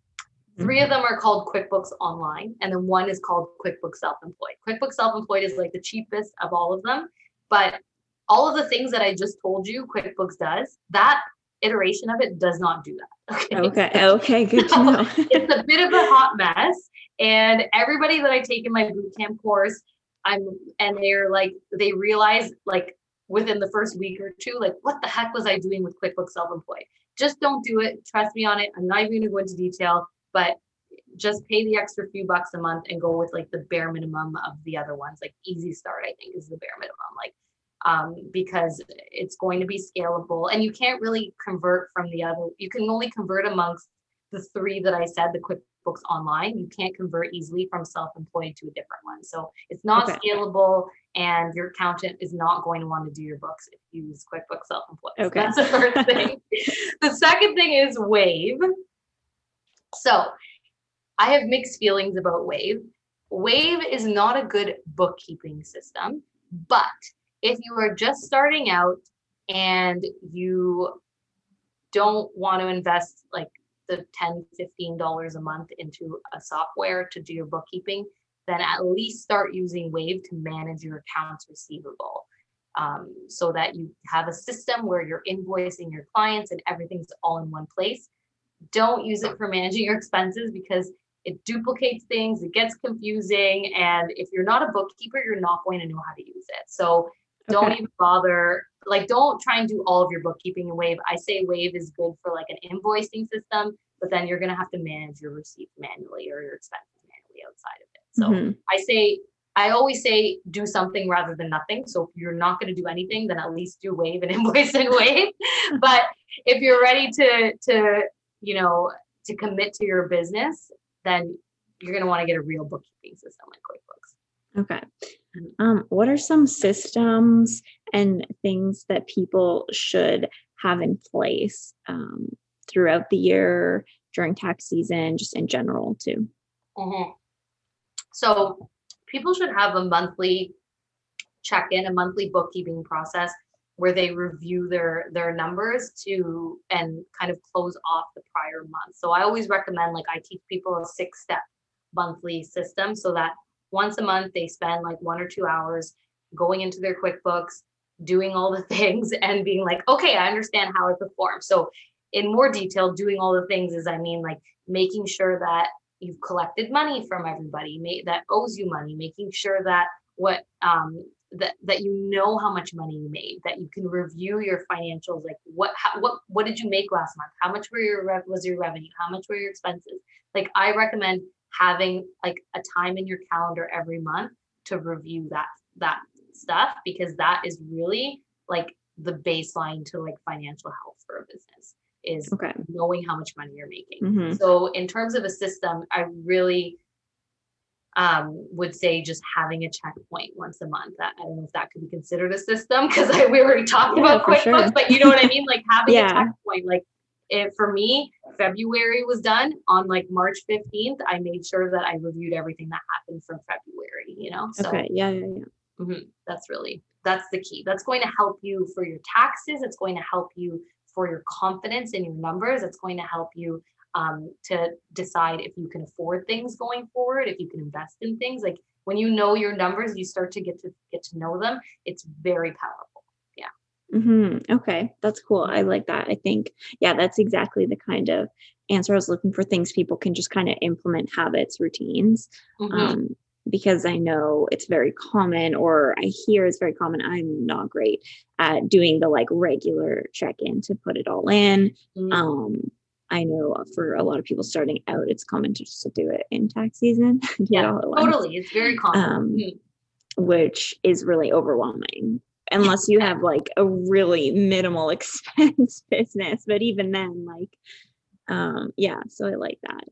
Three of mm-hmm. them are called QuickBooks Online, and then one is called QuickBooks Self-Employed. QuickBooks Self-Employed is like the cheapest of all of them, but all of the things that I just told you QuickBooks does, that iteration of it does not do that. Okay. Okay. Good to know. it's a bit of a hot mess. And everybody that I take in my boot camp course, I'm and they're like, they realize like within the first week or two, like, what the heck was I doing with QuickBooks Self-Employed? Just don't do it. Trust me on it. I'm not even gonna go into detail, but just pay the extra few bucks a month and go with like the bare minimum of the other ones. Like Easy Start, I think, is the bare minimum. Like um, because it's going to be scalable and you can't really convert from the other you can only convert amongst the three that i said the quickbooks online you can't convert easily from self-employed to a different one. So it's not Okay. scalable and your accountant is not going to want to do your books if you use quickbooks self-employed. So Okay. that's the first thing. The second thing is wave. So i have mixed feelings about wave. Wave is not a good bookkeeping system but if you are just starting out and you don't want to invest like the 10 15 dollars a month into a software to do your bookkeeping then at least start using wave to manage your accounts receivable. Um, so that you have a system where you're invoicing your clients and everything's all in one place. Don't use it for managing your expenses because it duplicates things it gets confusing and if you're not a bookkeeper you're not going to know how to use it. So don't even bother like don't try and do all of your bookkeeping in wave. I say wave is good for like an invoicing system but then you're going to have to manage your receipts manually or your expenses manually outside of it. So Mhm. i say i always say do something rather than nothing. So if you're not going to do anything then at least do wave and invoice in wave. But if you're ready to to you know to commit to your business then you're going to want to get a real bookkeeping system like quickbooks Okay. Um, what are some systems and things that people should have in place um, throughout the year, during tax season, just in general, too? Mhm. So people should have a monthly check-in, a monthly bookkeeping process where they review their their numbers to and kind of close off the prior month. So I always recommend like I teach people a six-step monthly system so that once a month they spend like one or two hours going into their QuickBooks, doing all the things and being like, okay, I understand how I perform. So in more detail, doing all the things is I mean like making sure that you've collected money from everybody that owes you money, making sure that what um that that you know how much money you made, that you can review your financials, like what how, what what did you make last month? How much were your was your revenue? How much were your expenses? Like I recommend having like a time in your calendar every month to review that that stuff because that is really like the baseline to like financial health for a business is Okay. knowing how much money you're making. Mhm. So in terms of a system, I really um, would say just having a checkpoint once a month. That, I don't know if that could be considered a system because we already talked Yeah, about QuickBooks, sure. but you know what I mean? Like having Yeah. a checkpoint. Like it, for me, February was done on like March 15th. I made sure that I reviewed everything that happened from February, you know? So Okay. Yeah. Yeah. Yeah. Mhm. That's really that's the key. That's going to help you for your taxes. It's going to help you for your confidence in your numbers. It's going to help you um, to decide if you can afford things going forward, if you can invest in things. Like when you know your numbers, you start to get to get to know them. It's very powerful. Hmm Okay, that's cool. I like that. I think, yeah, that's exactly the kind of answer I was looking for. Things people can just kind of implement habits, routines. Mhm. Um, because I know it's very common, or I hear it's very common. I'm not great at doing the like regular check in to put it all in. Mhm. Um, I know for a lot of people starting out, it's common to just do it in tax season. Yeah, all at once totally. It's very common. um, Mhm. which is really overwhelming unless you have like a really minimal expense business. But even then, like, um, yeah, so I like that.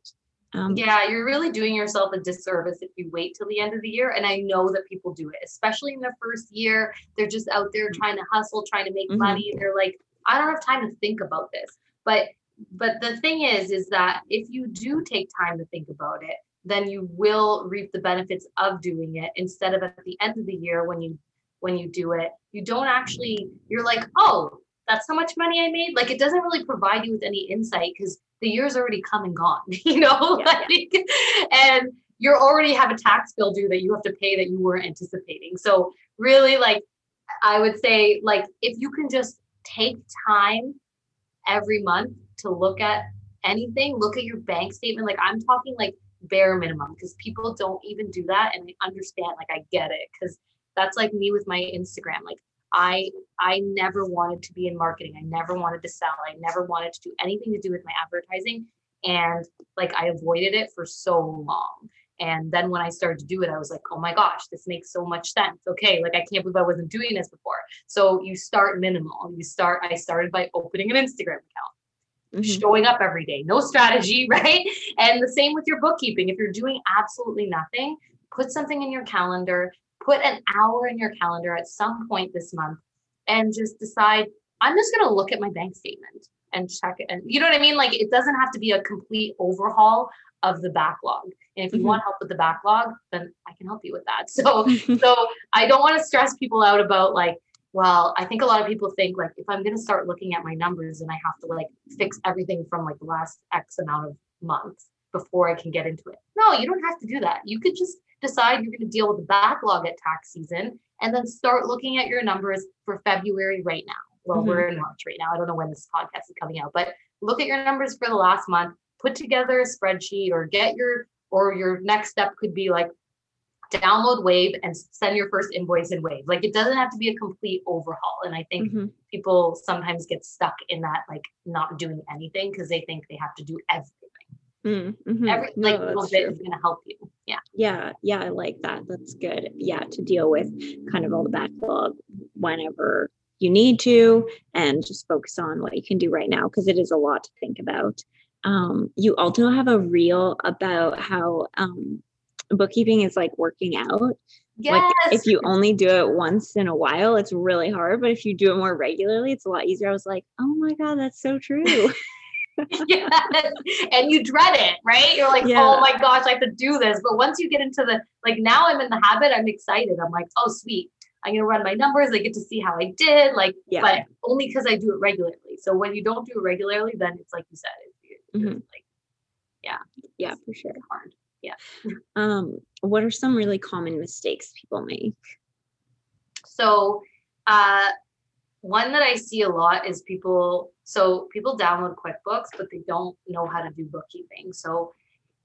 Um, Yeah, you're really doing yourself a disservice if you wait till the end of the year. And I know that people do it, especially in the first year. They're just out there trying to hustle, trying to make Mhm. money. They're like, I don't have time to think about this. But but the thing is, is that if you do take time to think about it, then you will reap the benefits of doing it instead of at the end of the year when you when you do it, you don't actually, you're like, oh, that's how much money I made. Like it doesn't really provide you with any insight because the year's already come and gone, you know, Yeah. like, and you already have a tax bill due that you have to pay that you weren't anticipating. So really like I would say like if you can just take time every month to look at anything, look at your bank statement. Like I'm talking like bare minimum because people don't even do that and I understand like I get it because that's like me with my Instagram. Like I I never wanted to be in marketing. I never wanted to sell. I never wanted to do anything to do with my advertising. And like I avoided it for so long. And then when I started to do it, I was like, oh my gosh, this makes so much sense. Okay, like I can't believe I wasn't doing this before. So you start minimal. You start, I started by opening an Instagram account mhm. showing up every day, no strategy, right? And the same with your bookkeeping. If you're doing absolutely nothing, put something in your calendar, put an hour in your calendar at some point this month, and just decide, I'm just going to look at my bank statement and check it. And you know what I mean? Like it doesn't have to be a complete overhaul of the backlog. And if you Mhm. want help with the backlog, then I can help you with that. So so I don't want to stress people out about like, well, I think a lot of people think like if I'm going to start looking at my numbers and I have to like fix everything from like the last X amount of months before I can get into it. No, you don't have to do that. You could just decide you're going to deal with the backlog at tax season and then start looking at your numbers for February right now. Well, Mhm. we're in March right now. I don't know when this podcast is coming out, but look at your numbers for the last month, put together a spreadsheet or get your or your next step could be like download Wave and send your first invoice in Wave. Like it doesn't have to be a complete overhaul. And I think Mhm. people sometimes get stuck in that like not doing anything because they think they have to do everything. Mm, mhm. Every No, like little bit true. is gonna help you. Yeah. Yeah, yeah, I like that. That's good. Yeah, to deal with kind of all the backlog whenever you need to and just focus on what you can do right now because it is a lot to think about. Um, you also have a reel about how um, bookkeeping is like working out. Yes. Like if you only do it once in a while, it's really hard. But if you do it more regularly, it's a lot easier. I was like, oh my God, that's so true. yes. And you dread it, right? You're like, Yeah. oh my gosh, I have to do this. But once you get into the like now I'm in the habit, I'm excited. I'm like, oh sweet. I'm gonna run my numbers. I get to see how I did. Like, Yeah. but only because I do it regularly. So when you don't do it regularly, then it's like you said, it's, Mhm. like yeah, yeah, for sure. hard. Yeah. um, what are some really common mistakes people make? So, uh, one that I see a lot is people. So people download QuickBooks, but they don't know how to do bookkeeping. So,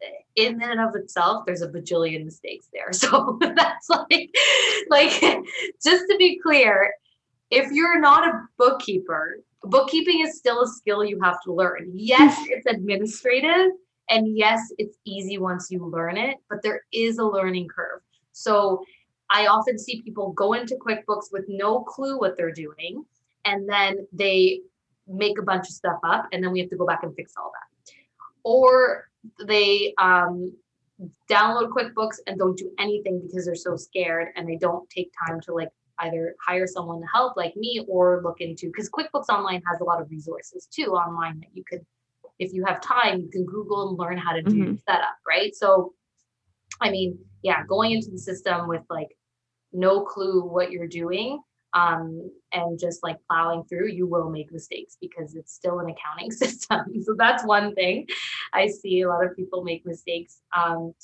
eh, in and of itself, there's a bajillion mistakes there. So that's like, like, just to be clear, if you're not a bookkeeper, bookkeeping is still a skill you have to learn. Yes, it's administrative, and yes, it's easy once you learn it, but there is a learning curve. So I often see people go into QuickBooks with no clue what they're doing, and then they make a bunch of stuff up, and then we have to go back and fix all that. Or they um, download QuickBooks and don't do anything because they're so scared, and they don't take time to like either hire someone to help, like me, or look into because QuickBooks Online has a lot of resources too online that you could, if you have time, you can Google and learn how to do your setup, right? So I mean, yeah, going into the system with like no clue what you're doing um, and just like plowing through, you will make mistakes because it's still an accounting system. so that's one thing. I see a lot of people make mistakes. Um,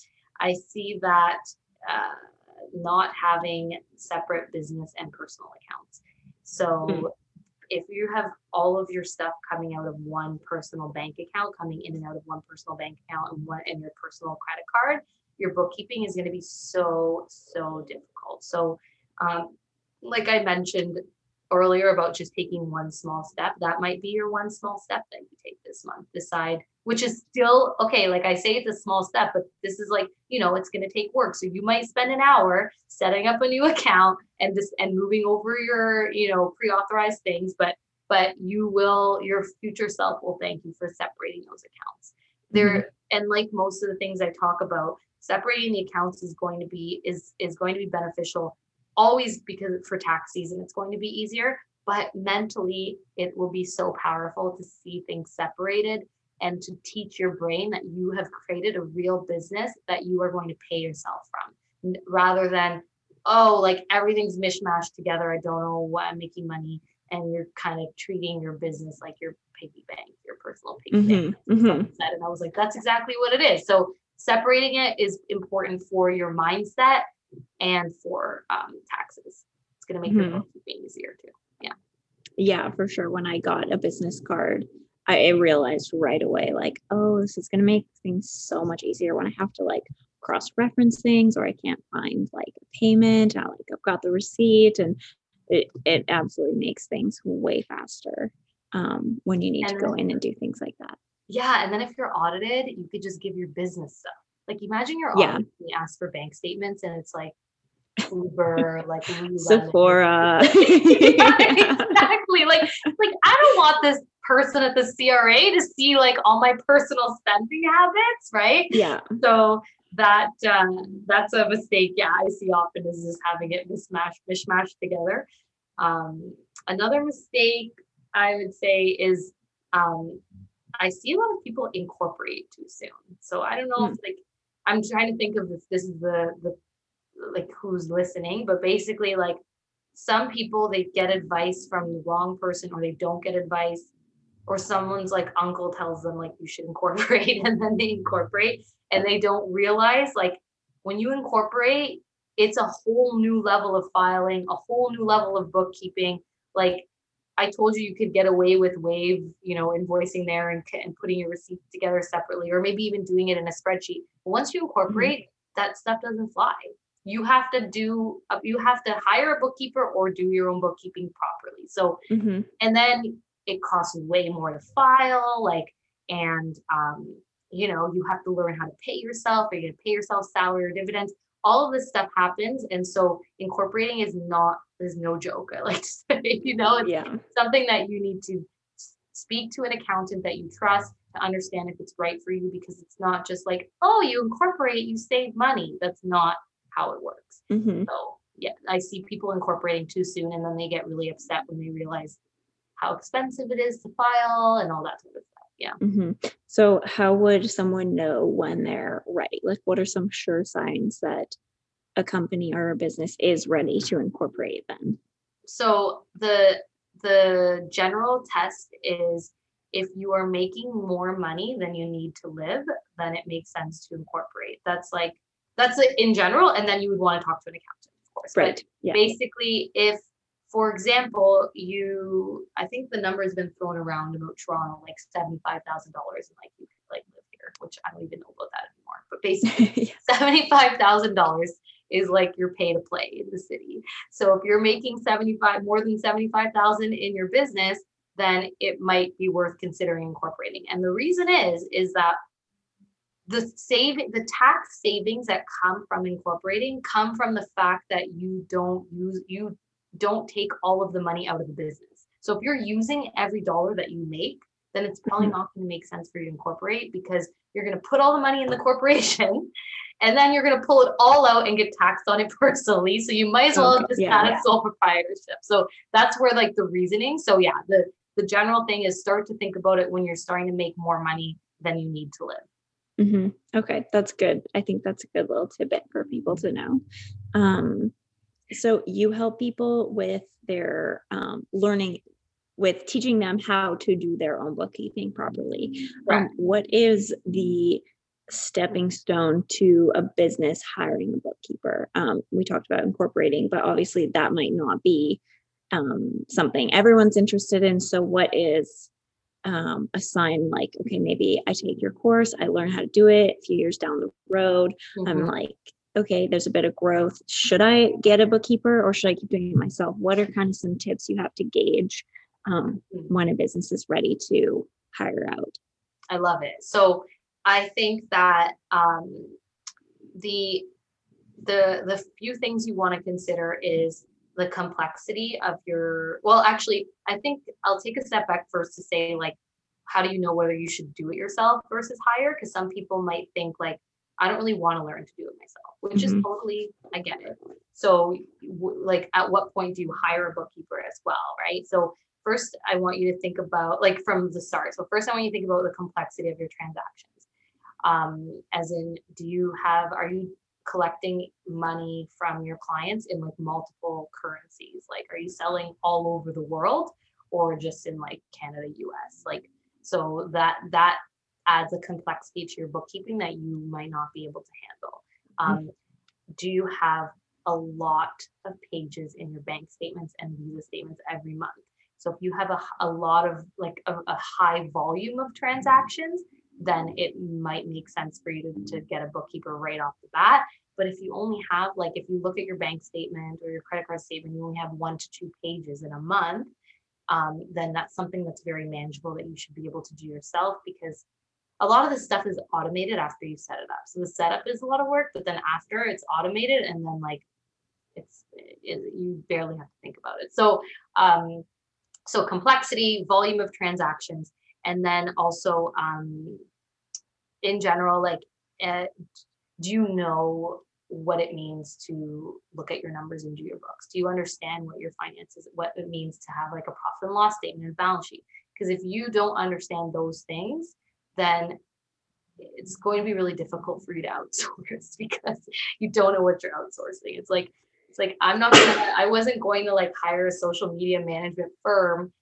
I see that uh, not having separate business and personal accounts. So mm. if you have all of your stuff coming out of one personal bank account, coming in and out of one personal bank account and one and your personal credit card, your bookkeeping is going to be so so difficult. So um, like I mentioned earlier about just taking one small step, that might be your one small step that you take this month. Decide which is still okay. Like I say, it's a small step, but this is like, you know, it's going to take work. So you might spend an hour setting up a new account and just and moving over your, you know, pre-authorized things, but but you will, your future self will thank you for separating those accounts. There mm-hmm. and like most of the things I talk about, separating the accounts is going to be is is going to be beneficial always because for tax season it's going to be easier but mentally it will be so powerful to see things separated and to teach your brain that you have created a real business that you are going to pay yourself from. Rather than oh like everything's mishmashed together i don't know what i'm making money and you're kind of treating your business like your piggy bank your personal piggy mm-hmm, bank mm-hmm. and i was like that's exactly what it is. So separating it is important for your mindset and for um, taxes. It's going to make mm-hmm. your bookkeeping easier too. Yeah. Yeah, for sure. When I got a business card, I realized right away, like, oh, this is going to make things so much easier when I have to like cross reference things or I can't find like a payment. I like I've got the receipt and it, it absolutely makes things way faster um, when you need and to go in and do things like that. Yeah. And then if you're audited, you could just give your business stuff. Like imagine you're yeah. asked for bank statements and it's like Uber, like Sephora. yeah, exactly. Like, like I don't want this person at the CRA to see like all my personal spending habits, right? Yeah. So that um, that's a mistake. Yeah, I see often is just having it mismatch, mishmash together. Um, another mistake I would say is um, I see a lot of people incorporate too soon. So I don't know mm. if like I'm trying to think of if this is the the like who's listening, but basically like some people they get advice from the wrong person or they don't get advice or someone's like uncle tells them like you should incorporate and then they incorporate and they don't realize like when you incorporate it's a whole new level of filing a whole new level of bookkeeping like i told you you could get away with wave you know invoicing there and, and putting your receipts together separately or maybe even doing it in a spreadsheet. But once you incorporate mm-hmm. that stuff doesn't fly. You have to do uh, you have to hire a bookkeeper or do your own bookkeeping properly. So mm-hmm. and then it costs way more to file like and um you know you have to learn how to pay yourself. Are you going to pay yourself salary or dividends? All of this stuff happens and so incorporating is not is no joke i like to say you know it's yeah. something that you need to speak to an accountant that you trust to understand if it's right for you because it's not just like oh you incorporate you save money that's not how it works. Mm-hmm. So yeah, I see people incorporating too soon and then they get really upset when they realize how expensive it is to file and all that sort of stuff. Yeah. Mm-hmm. So how would someone know when they're ready? Like what are some sure signs that a company or a business is ready to incorporate then? So the the general test is if you are making more money than you need to live, then it makes sense to incorporate. That's like that's in general and then you would want to talk to an accountant of course right but yeah. basically if for example you i think the number has been thrown around about toronto like $75000 and like you could like live here which i don't even know about that anymore but basically $75000 is like your pay to play in the city. So if you're making 75 more than 75000 in your business then it might be worth considering incorporating. And the reason is is that the save the tax savings that come from incorporating come from the fact that you don't use you don't take all of the money out of the business. So if you're using every dollar that you make then it's probably mm-hmm. not going to make sense for you to incorporate because you're going to put all the money in the corporation and then you're going to pull it all out and get taxed on it personally so you might as well okay. just yeah, add yeah. a sole proprietorship so that's where like the reasoning so yeah the the general thing is start to think about it when you're starting to make more money than you need to live Mm-hmm. Okay, that's good. I think that's a good little tidbit for people to know. Um, so you help people with their um, learning with teaching them how to do their own bookkeeping properly um, what is the stepping stone to a business hiring a bookkeeper um, we talked about incorporating but obviously that might not be um, something everyone's interested in so what is um, a sign like okay maybe i take your course i learn how to do it a few years down the road mm-hmm. i'm like okay, there's a bit of growth. Should I get a bookkeeper or should I keep doing it myself? What are kind of some tips you have to gauge um, when a business is ready to hire out? I love it. So I think that um, the the the few things you want to consider is the complexity of your well actually i think i'll take a step back first to say like how do you know whether you should do it yourself versus hire because some people might think like I don't really want to learn to do it myself, which mm-hmm. is totally, I get it. So, w- like, at what point do you hire a bookkeeper as well, right? So, first, I want you to think about, like, from the start. So, first, I want you to think about the complexity of your transactions. Um, as in, do you have, are you collecting money from your clients in like multiple currencies? Like, are you selling all over the world or just in like Canada, US? Like, so that that adds a complexity to your bookkeeping that you might not be able to handle. Mm-hmm. Um, do you have a lot of pages in your bank statements and visa statements every month? So if you have a, a lot of like a, a high volume of transactions, then it might make sense for you to, to get a bookkeeper right off the bat. But if you only have like if you look at your bank statement or your credit card statement, you only have one to two pages in a month, um, then that's something that's very manageable that you should be able to do yourself because a lot of this stuff is automated after you set it up. So the setup is a lot of work, but then after it's automated and then like it's it, you barely have to think about it. So um so complexity, volume of transactions, and then also um in general like uh, do you know what it means to look at your numbers and do your books? Do you understand what your finances, what it means to have like a profit and loss statement and balance sheet? Because if you don't understand those things, then it's going to be really difficult for you to outsource because you don't know what you're outsourcing. It's like it's like I'm not gonna I wasn't going to like hire a social media management firm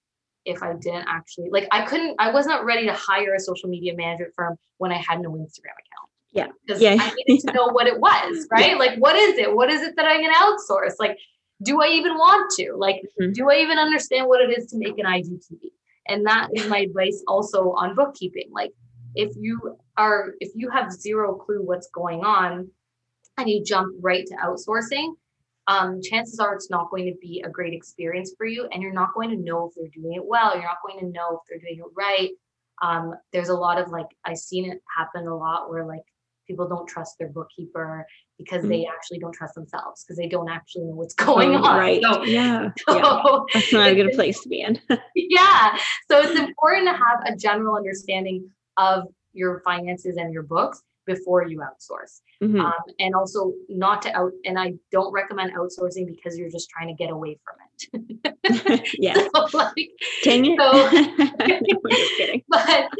if I didn't actually like I couldn't I was not ready to hire a social media management firm when I had no Instagram account. Yeah. Because yeah. I needed to know what it was, right? Yeah. Like what is it? What is it that I'm gonna outsource? Like, do I even want to? Like, mm-hmm. do I even understand what it is to make an IGTV? And that is my advice also on bookkeeping. Like if you are if you have zero clue what's going on and you jump right to outsourcing um, chances are it's not going to be a great experience for you and you're not going to know if they're doing it well you're not going to know if they're doing it right um, there's a lot of like i've seen it happen a lot where like people don't trust their bookkeeper because mm-hmm. they actually don't trust themselves because they don't actually know what's going oh, on. Right. So, yeah. So yeah. That's not a good place to be in. yeah. So it's important to have a general understanding of your finances and your books before you outsource. Mm-hmm. Um, and also not to out, and I don't recommend outsourcing because you're just trying to get away from it. yeah. so, like, Dang it. So, but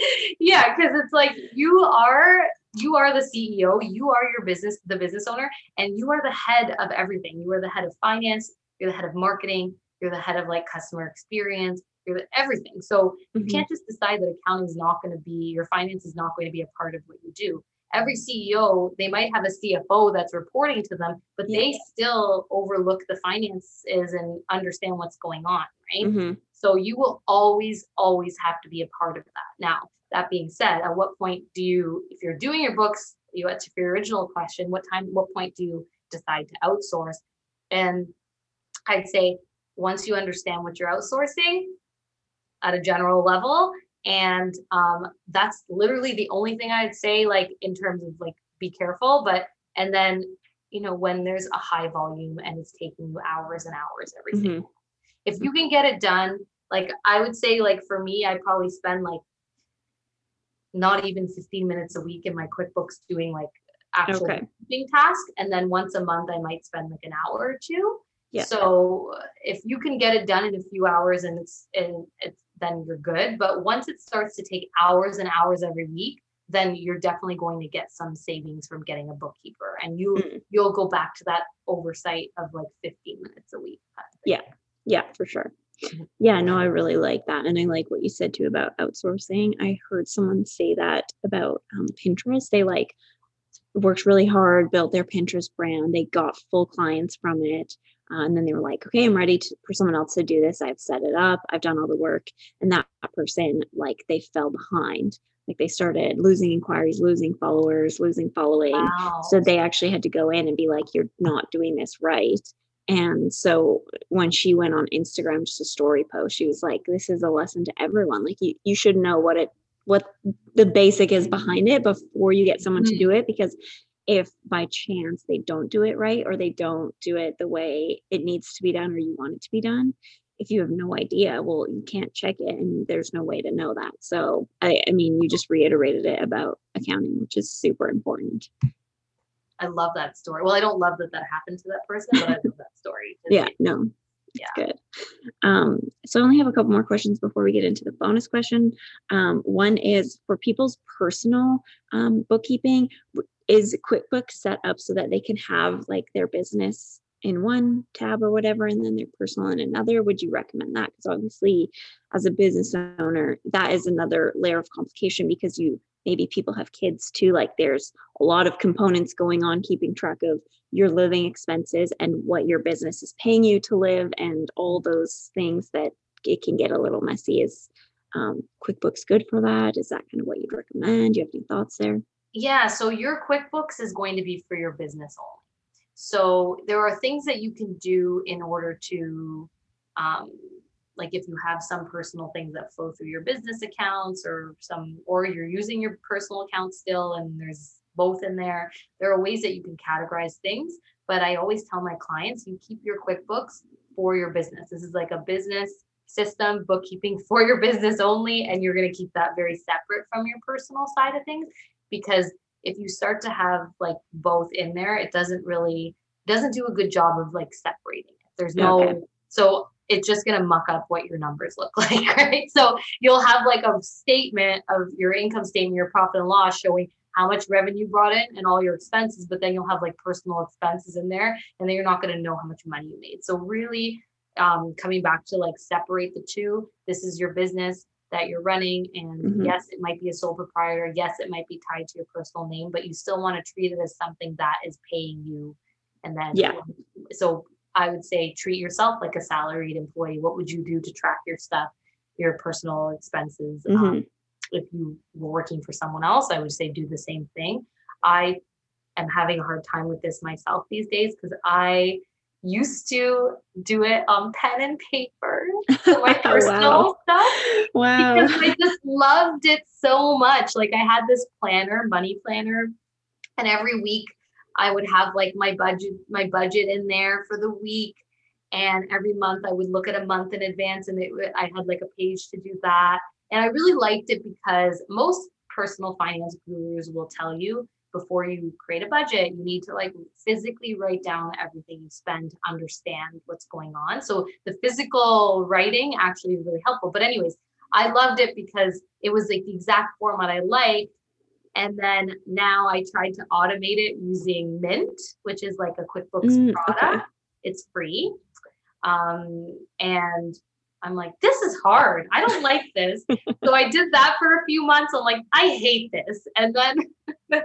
yeah, because it's like you are you are the CEO, you are your business, the business owner, and you are the head of everything. You are the head of finance, you're the head of marketing, you're the head of like customer experience, you're the, everything. So you mm-hmm. can't just decide that accounting is not going to be your finance is not going to be a part of what you do. Every CEO, they might have a CFO that's reporting to them, but yeah. they still overlook the finances and understand what's going on, right? Mm-hmm. So you will always, always have to be a part of that. Now, that being said, at what point do you, if you're doing your books, you went to your original question, what time, what point do you decide to outsource? And I'd say once you understand what you're outsourcing, at a general level and um, that's literally the only thing i'd say like in terms of like be careful but and then you know when there's a high volume and it's taking you hours and hours everything mm-hmm. if you can get it done like i would say like for me i probably spend like not even 15 minutes a week in my quickbooks doing like actual okay. task and then once a month i might spend like an hour or two yeah. So if you can get it done in a few hours and it's and it's then you're good. But once it starts to take hours and hours every week, then you're definitely going to get some savings from getting a bookkeeper and you Mm. you'll go back to that oversight of like 15 minutes a week kind of thing. Yeah. Yeah, for sure. Mhm. Yeah, no, I really like that. And I like what you said too about outsourcing. I heard someone say that about um, Pinterest. They like worked really hard, built their Pinterest brand, they got full clients from it. Uh, and then they were like, okay, I'm ready to, for someone else to do this. I've set it up, I've done all the work. And that person, like, they fell behind. Like, they started losing inquiries, losing followers, losing following. Wow. So they actually had to go in and be like, you're not doing this right. And so when she went on Instagram, just a story post, she was like, this is a lesson to everyone. Like you, you should know what it, what the basic is behind it before you get someone to Mhm. do it. Because if by chance they don't do it right, or they don't do it the way it needs to be done, or you want it to be done, if you have no idea, well, you can't check it and there's no way to know that. So I, I mean, you just reiterated it about accounting, which is super important. I love that story. Well, I don't love that that happened to that person, but I love that story. Yeah, no, it's good. Um, so I only have a couple more questions before we get into the bonus question. Um, one is for people's personal um, bookkeeping, is QuickBooks set up so that they can have like their business in one tab or whatever, and then their personal in another? Would you recommend that? Because obviously, as a business owner, that is another layer of complication because you maybe people have kids too. Like there's a lot of components going on, keeping track of your living expenses and what your business is paying you to live and all those things that it can get a little messy is um, quickbooks good for that is that kind of what you'd recommend do you have any thoughts there Yeah, so your QuickBooks is going to be for your business only. So there are things that you can do in order to, um, like if you have some personal things that flow through your business accounts or some, or you're using your personal account still and there's both in there. There are ways that you can categorize things, but I always tell my clients, you keep your QuickBooks for your business. This is like a business system, bookkeeping for your business only, and you're going to keep that very separate from your personal side of things because if you start to have like both in there, it doesn't really doesn't do a good job of like separating it. There's no Okay. so it's just gonna muck up what your numbers look like, right? So you'll have like a statement of your income statement, your profit and loss showing how much revenue brought in and all your expenses, but then you'll have like personal expenses in there, and then you're not gonna know how much money you made. So really um coming back to like separate the two. This is your business that you're running and Mhm. yes it might be a sole proprietor yes it might be tied to your personal name but you still want to treat it as something that is paying you and then Yeah. so i would say treat yourself like a salaried employee what would you do to track your stuff your personal expenses um, Mhm. if you were working for someone else i would say do the same thing i am having a hard time with this myself these days because i used to do it on pen and paper for my personal wow stuff wow because I just loved it so much. Like I had this planner, money planner, and every week I would have like my budget, my budget in there for the week. And every month I would look at a month in advance and it, I had like a page to do that. And I really liked it because most personal finance gurus will tell you before you create a budget, you need to like physically write down everything you spend to understand what's going on. So the physical writing actually is really helpful. But anyways, I loved it because it was like the exact format I liked. And then now I tried to automate it using Mint, which is like a QuickBooks Mm, product. okay. It's free. Um, and I'm like, this is hard. I don't like this. so I did that for a few months. I'm like, I hate this. And then,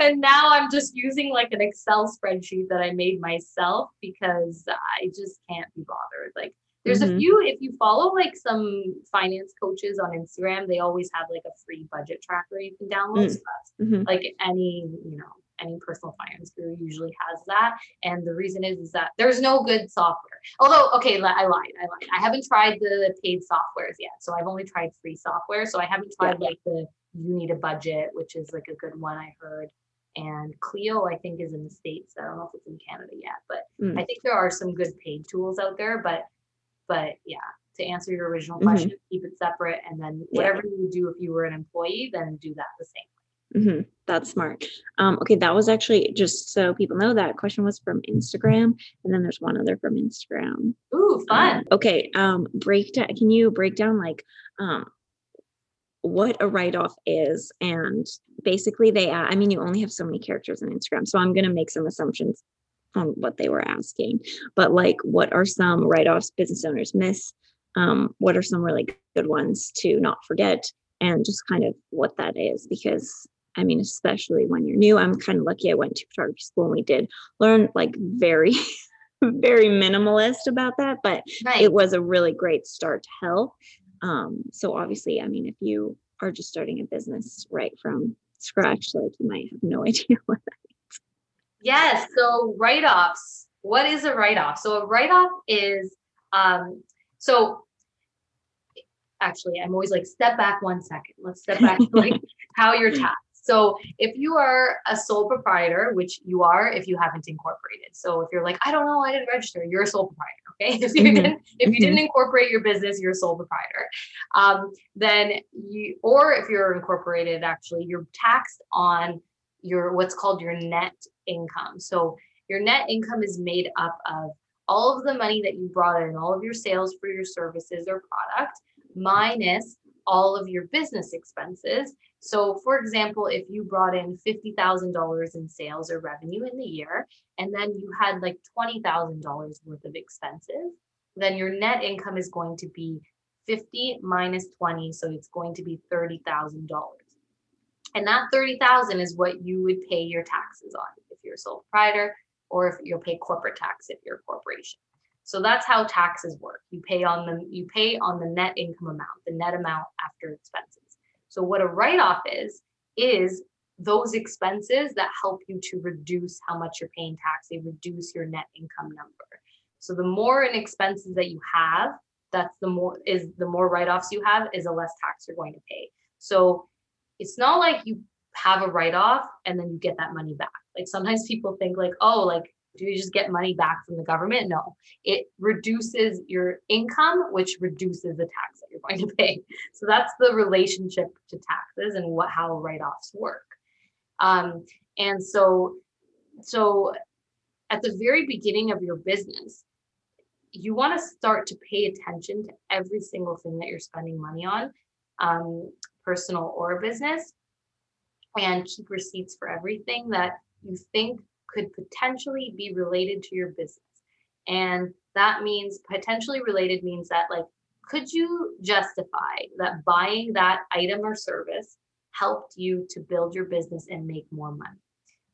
and now I'm just using like an Excel spreadsheet that I made myself because I just can't be bothered. Like, there's a Mhm. few, if you follow like some finance coaches on Instagram, they always have like a free budget tracker you can download. Mm. So that's Mhm. like any, you know, any personal finance guru usually has that. And the reason is, is that there's no good software. Although, okay, I lied. I lied. I haven't tried the paid softwares yet. So I've only tried free software. So I haven't tried like the you need a budget, which is like a good one I heard. And Cleo, I think, is in the States. I don't know if it's in Canada yet, but Mm. I think there are some good paid tools out there. But but yeah, to answer your original Mhm. question, keep it separate. And then Yeah. whatever you would do if you were an employee, then do that the same. Mhm. That's smart. Um, okay, that was actually just so people know that question was from Instagram, and then there's one other from Instagram. Ooh, fun. Um, okay, um, break down. Can you break down like um, what a write-off is and basically they i mean you only have so many characters on instagram so i'm going to make some assumptions on what they were asking but like what are some write-offs business owners miss um, what are some really good ones to not forget and just kind of what that is because i mean especially when you're new i'm kind of lucky i went to photography school and we did learn like very very minimalist about that but Right. it was a really great start to help um, so obviously i mean if you are just starting a business right from scratch like you might have no idea what that is. Yes. So write offs. What is a write off? So a write off is um, so actually I'm always like step back one second. Let's step back to like how you're taxed. So if you are a sole proprietor, which you are if you haven't incorporated. So if you're like, I don't know, I didn't register, you're a sole proprietor. Okay. If you Mhm. didn't, if you Mhm. didn't incorporate your business, you're a sole proprietor. Um, then you or if you're incorporated, actually, you're taxed on your what's called your net income. So your net income is made up of all of the money that you brought in, all of your sales for your services or product, minus all of your business expenses. So, for example, if you brought in $50,000 in sales or revenue in the year, and then you had like $20,000 worth of expenses, then your net income is going to be 50 minus 20. So it's going to be $30,000. And that 30,000 is what you would pay your taxes on if you're a sole proprietor or if you'll pay corporate tax if you're a corporation. So that's how taxes work. You pay on the you pay on the net income amount, the net amount after expenses. So what a write-off is is those expenses that help you to reduce how much you're paying tax. They reduce your net income number. So the more in expenses that you have, that's the more is the more write-offs you have is the less tax you're going to pay. So it's not like you have a write-off and then you get that money back. Like sometimes people think like, oh, like do you just get money back from the government? No, it reduces your income, which reduces the tax that you're going to pay. So that's the relationship to taxes and what how write-offs work. Um, and so, so at the very beginning of your business, you want to start to pay attention to every single thing that you're spending money on, um, personal or business, and keep receipts for everything that you think could potentially be related to your business. And that means potentially related means that, like, could you justify that buying that item or service helped you to build your business and make more money?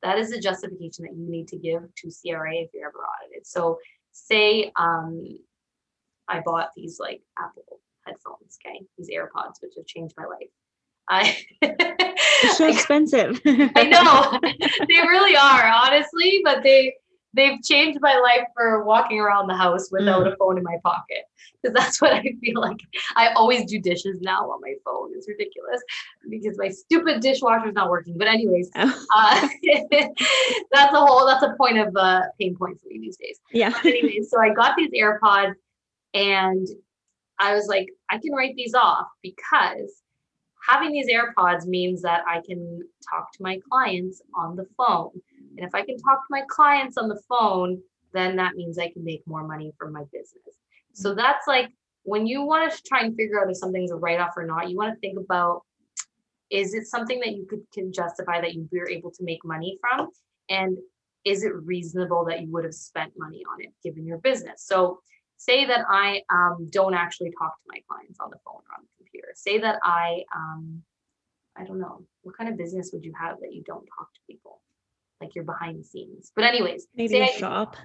That is a justification that you need to give to CRA if you're ever audited. So, say um, I bought these like Apple headphones, okay, these AirPods, which have changed my life. I it's so expensive I know they really are, honestly, but they they've changed my life for walking around the house without a phone in my pocket because that's what I feel like. I always do dishes now on my phone. It's ridiculous because my stupid dishwasher is not working. But anyways, Oh, uh, that's a whole that's a point of uh, pain point for me these days. yeah But anyways, so I got these AirPods and I was like, I can write these off because having these AirPods means that I can talk to my clients on the phone. And if I can talk to my clients on the phone, then that means I can make more money from my business. So mm-hmm. that's like when you want to try and figure out if something's a write off or not, you want to think about is it something that you could can justify that you were able to make money from? And is it reasonable that you would have spent money on it given your business? So say that I um, don't actually talk to my clients on the phone or on the computer. Say that I, um, I don't know, what kind of business would you have that you don't talk to people? Like you're behind the scenes. But anyways, maybe say a I- shop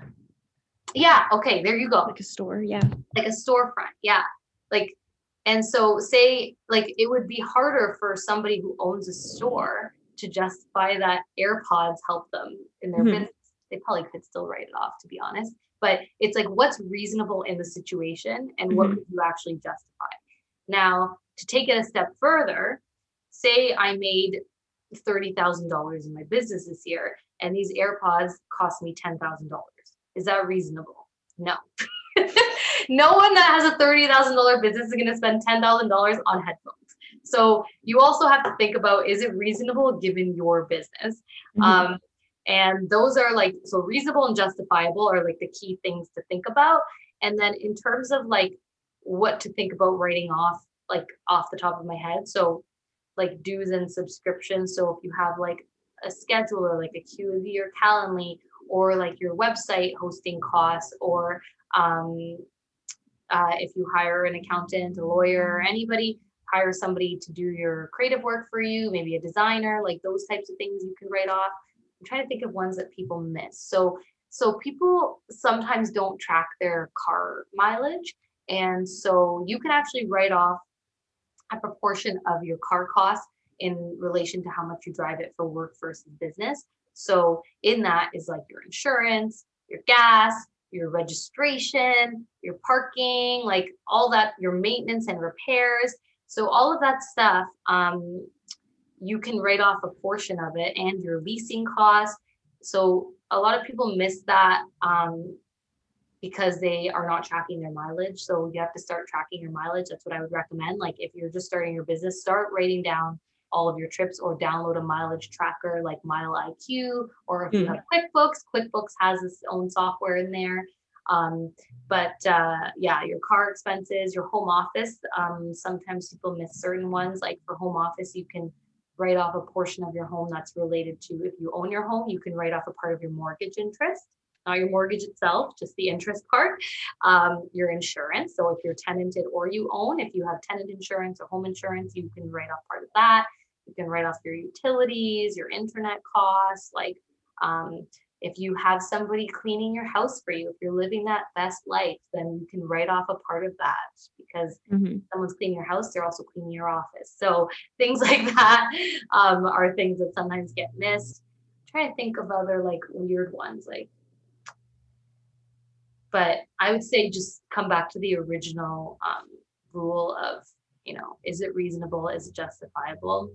yeah, okay, there you go like a store yeah like a storefront yeah like and so say like it would be harder for somebody who owns a store to justify that airpods help them in their Mhm. business they probably could still write it off to be honest but it's like what's reasonable in the situation and what Mhm. could you actually justify now to take it a step further say i made $30000 in my business this year and these airpods cost me $10000 is that reasonable no no one that has a $30,000 business is going to spend $10,000 on headphones. So you also have to think about is it reasonable given your business? Mhm. Um, and those are like, so reasonable and justifiable are like the key things to think about. And then in terms of like what to think about writing off, like off the top of my head. So like dues and subscriptions. So if you have like a scheduler, like Acuity or Calendly, or like your website hosting costs, or um, uh, if you hire an accountant, a lawyer, anybody, hire somebody to do your creative work for you, maybe a designer, like those types of things you can write off. I'm trying to think of ones that people miss. So so people sometimes don't track their car mileage. And so you can actually write off a proportion of your car costs in relation to how much you drive it for work versus business. So in that is like your insurance, your gas, your registration, your parking, like all that, your maintenance and repairs. So all of that stuff, um, you can write off a portion of it and your leasing costs. So a lot of people miss that um, because they are not tracking their mileage. So you have to start tracking your mileage. That's what I would recommend. Like if you're just starting your business, start writing down all of your trips or download a mileage tracker like Mile IQ. Or if you have QuickBooks, QuickBooks has its own software in there. Um, but uh, yeah, your car expenses, your home office. Um, sometimes people miss certain ones. Like for home office, you can write off a portion of your home that's related to if you own your home, you can write off a part of your mortgage interest not your mortgage itself, just the interest part, um, your insurance. So if you're tenanted or you own, if you have tenant insurance or home insurance, you can write off part of that. You can write off your utilities, your internet costs, like um, if you have somebody cleaning your house for you, if you're living that best life, then you can write off a part of that because mm-hmm. someone's cleaning your house, they're also cleaning your office. So things like that um, are things that sometimes get missed. I'm trying to think of other like weird ones, like. But I would say just come back to the original um, rule of, you know, is it reasonable? Is it justifiable?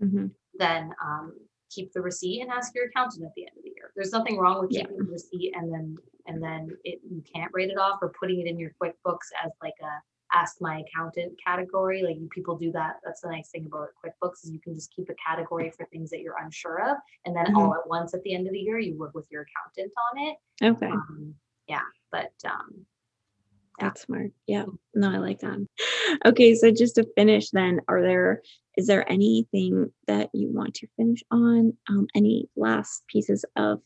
Mm-hmm. Then um, keep the receipt and ask your accountant at the end of the year. There's nothing wrong with keeping yeah. the receipt and then and then it you can't write it off or putting it in your QuickBooks as like a ask my accountant category. Like people do that. That's the nice thing about QuickBooks is you can just keep a category for things that you're unsure of, and then mm-hmm. all at once at the end of the year you work with your accountant on it. Okay. Um, yeah, but um, that's smart. Yeah. No, I like that. Okay, so just to finish then, are there is there anything that you want to finish on? Um, any last pieces of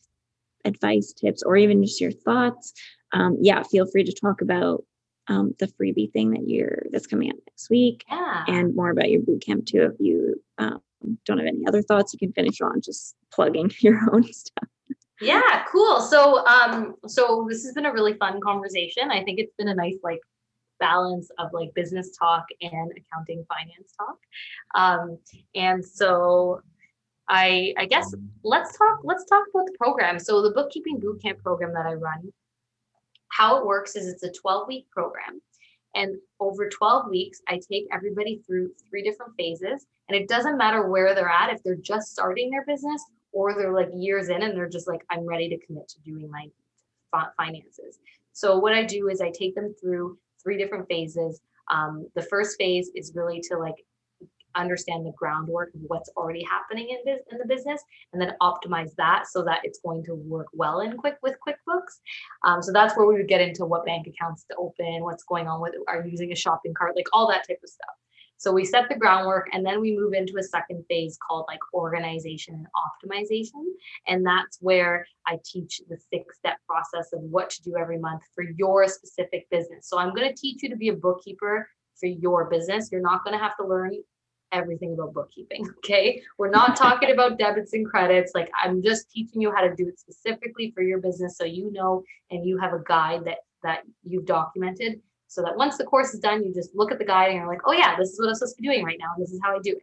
advice, tips, or even just your thoughts? Um, yeah, feel free to talk about um, the freebie thing that you're that's coming up next week, yeah. and more about your boot camp too. If you um, don't have any other thoughts, you can finish on just plugging your own stuff. Yeah, cool. So um so this has been a really fun conversation. I think it's been a nice like balance of like business talk and accounting finance talk. Um and so I I guess let's talk let's talk about the program. So the bookkeeping bootcamp program that I run how it works is it's a 12 week program and over 12 weeks I take everybody through three different phases and it doesn't matter where they're at if they're just starting their business or they're like years in and they're just like i'm ready to commit to doing my finances. So what i do is i take them through three different phases. Um, the first phase is really to like understand the groundwork of what's already happening in, in the business and then optimize that so that it's going to work well in quick with quickbooks. Um, so that's where we would get into what bank accounts to open what's going on with are using a shopping cart like all that type of stuff so we set the groundwork and then we move into a second phase called like organization and optimization. And that's where I teach the six step process of what to do every month for your specific business. So I'm going to teach you to be a bookkeeper for your business. You're not going to have to learn everything about bookkeeping. Okay. We're not talking about debits and credits. Like I'm just teaching you how to do it specifically for your business so you know and you have a guide that that you've documented so that once the course is done, you just look at the guide and you're like, oh yeah, this is what I'm supposed to be doing right now. And this is how I do it.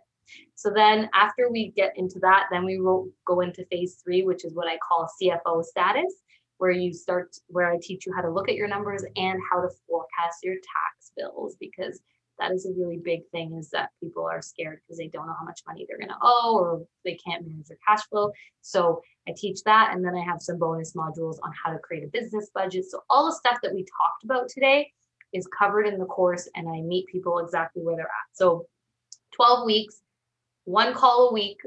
So then after we get into that, then we will go into phase three, which is what I call CFO status, where you start, where I teach you how to look at your numbers and how to forecast your tax bills, because that is a really big thing is that people are scared because they don't know how much money they're going to owe or they can't manage their cash flow. So I teach that. And then I have some bonus modules on how to create a business budget. So all the stuff that we talked about today is covered in the course and I meet people exactly where they're at. So 12 weeks, one call a week,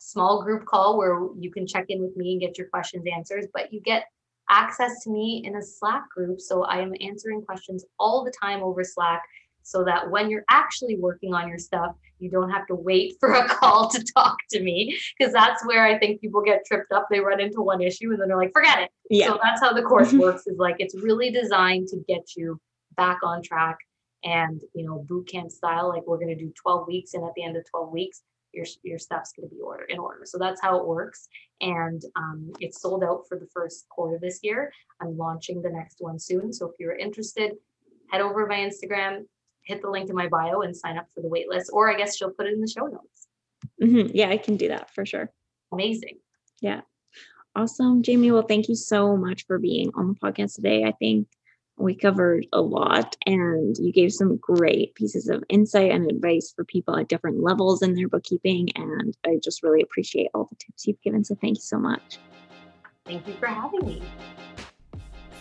small group call where you can check in with me and get your questions answered, but you get access to me in a Slack group. So I am answering questions all the time over Slack. so that when you're actually working on your stuff, you don't have to wait for a call to talk to me because that's where I think people get tripped up. They run into one issue and then they're like, forget it. Yeah. So that's how the course works is like it's really designed to get you back on track and you know boot camp style like we're going to do 12 weeks and at the end of 12 weeks your, your stuff's going to be order in order so that's how it works and um, it's sold out for the first quarter this year i'm launching the next one soon so if you're interested head over to my instagram hit the link in my bio and sign up for the wait list or i guess she'll put it in the show notes Mhm. Yeah, I can do that for sure. amazing Yeah. Awesome, Jamie. Well, thank you so much for being on the podcast today. I think we covered a lot and you gave some great pieces of insight and advice for people at different levels in their bookkeeping. And I just really appreciate all the tips you've given. So thank you so much. thank you for having me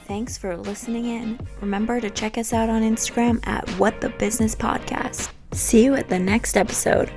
Thanks for listening in. Remember to check us out on Instagram at What the Business Podcast. See you at the next episode.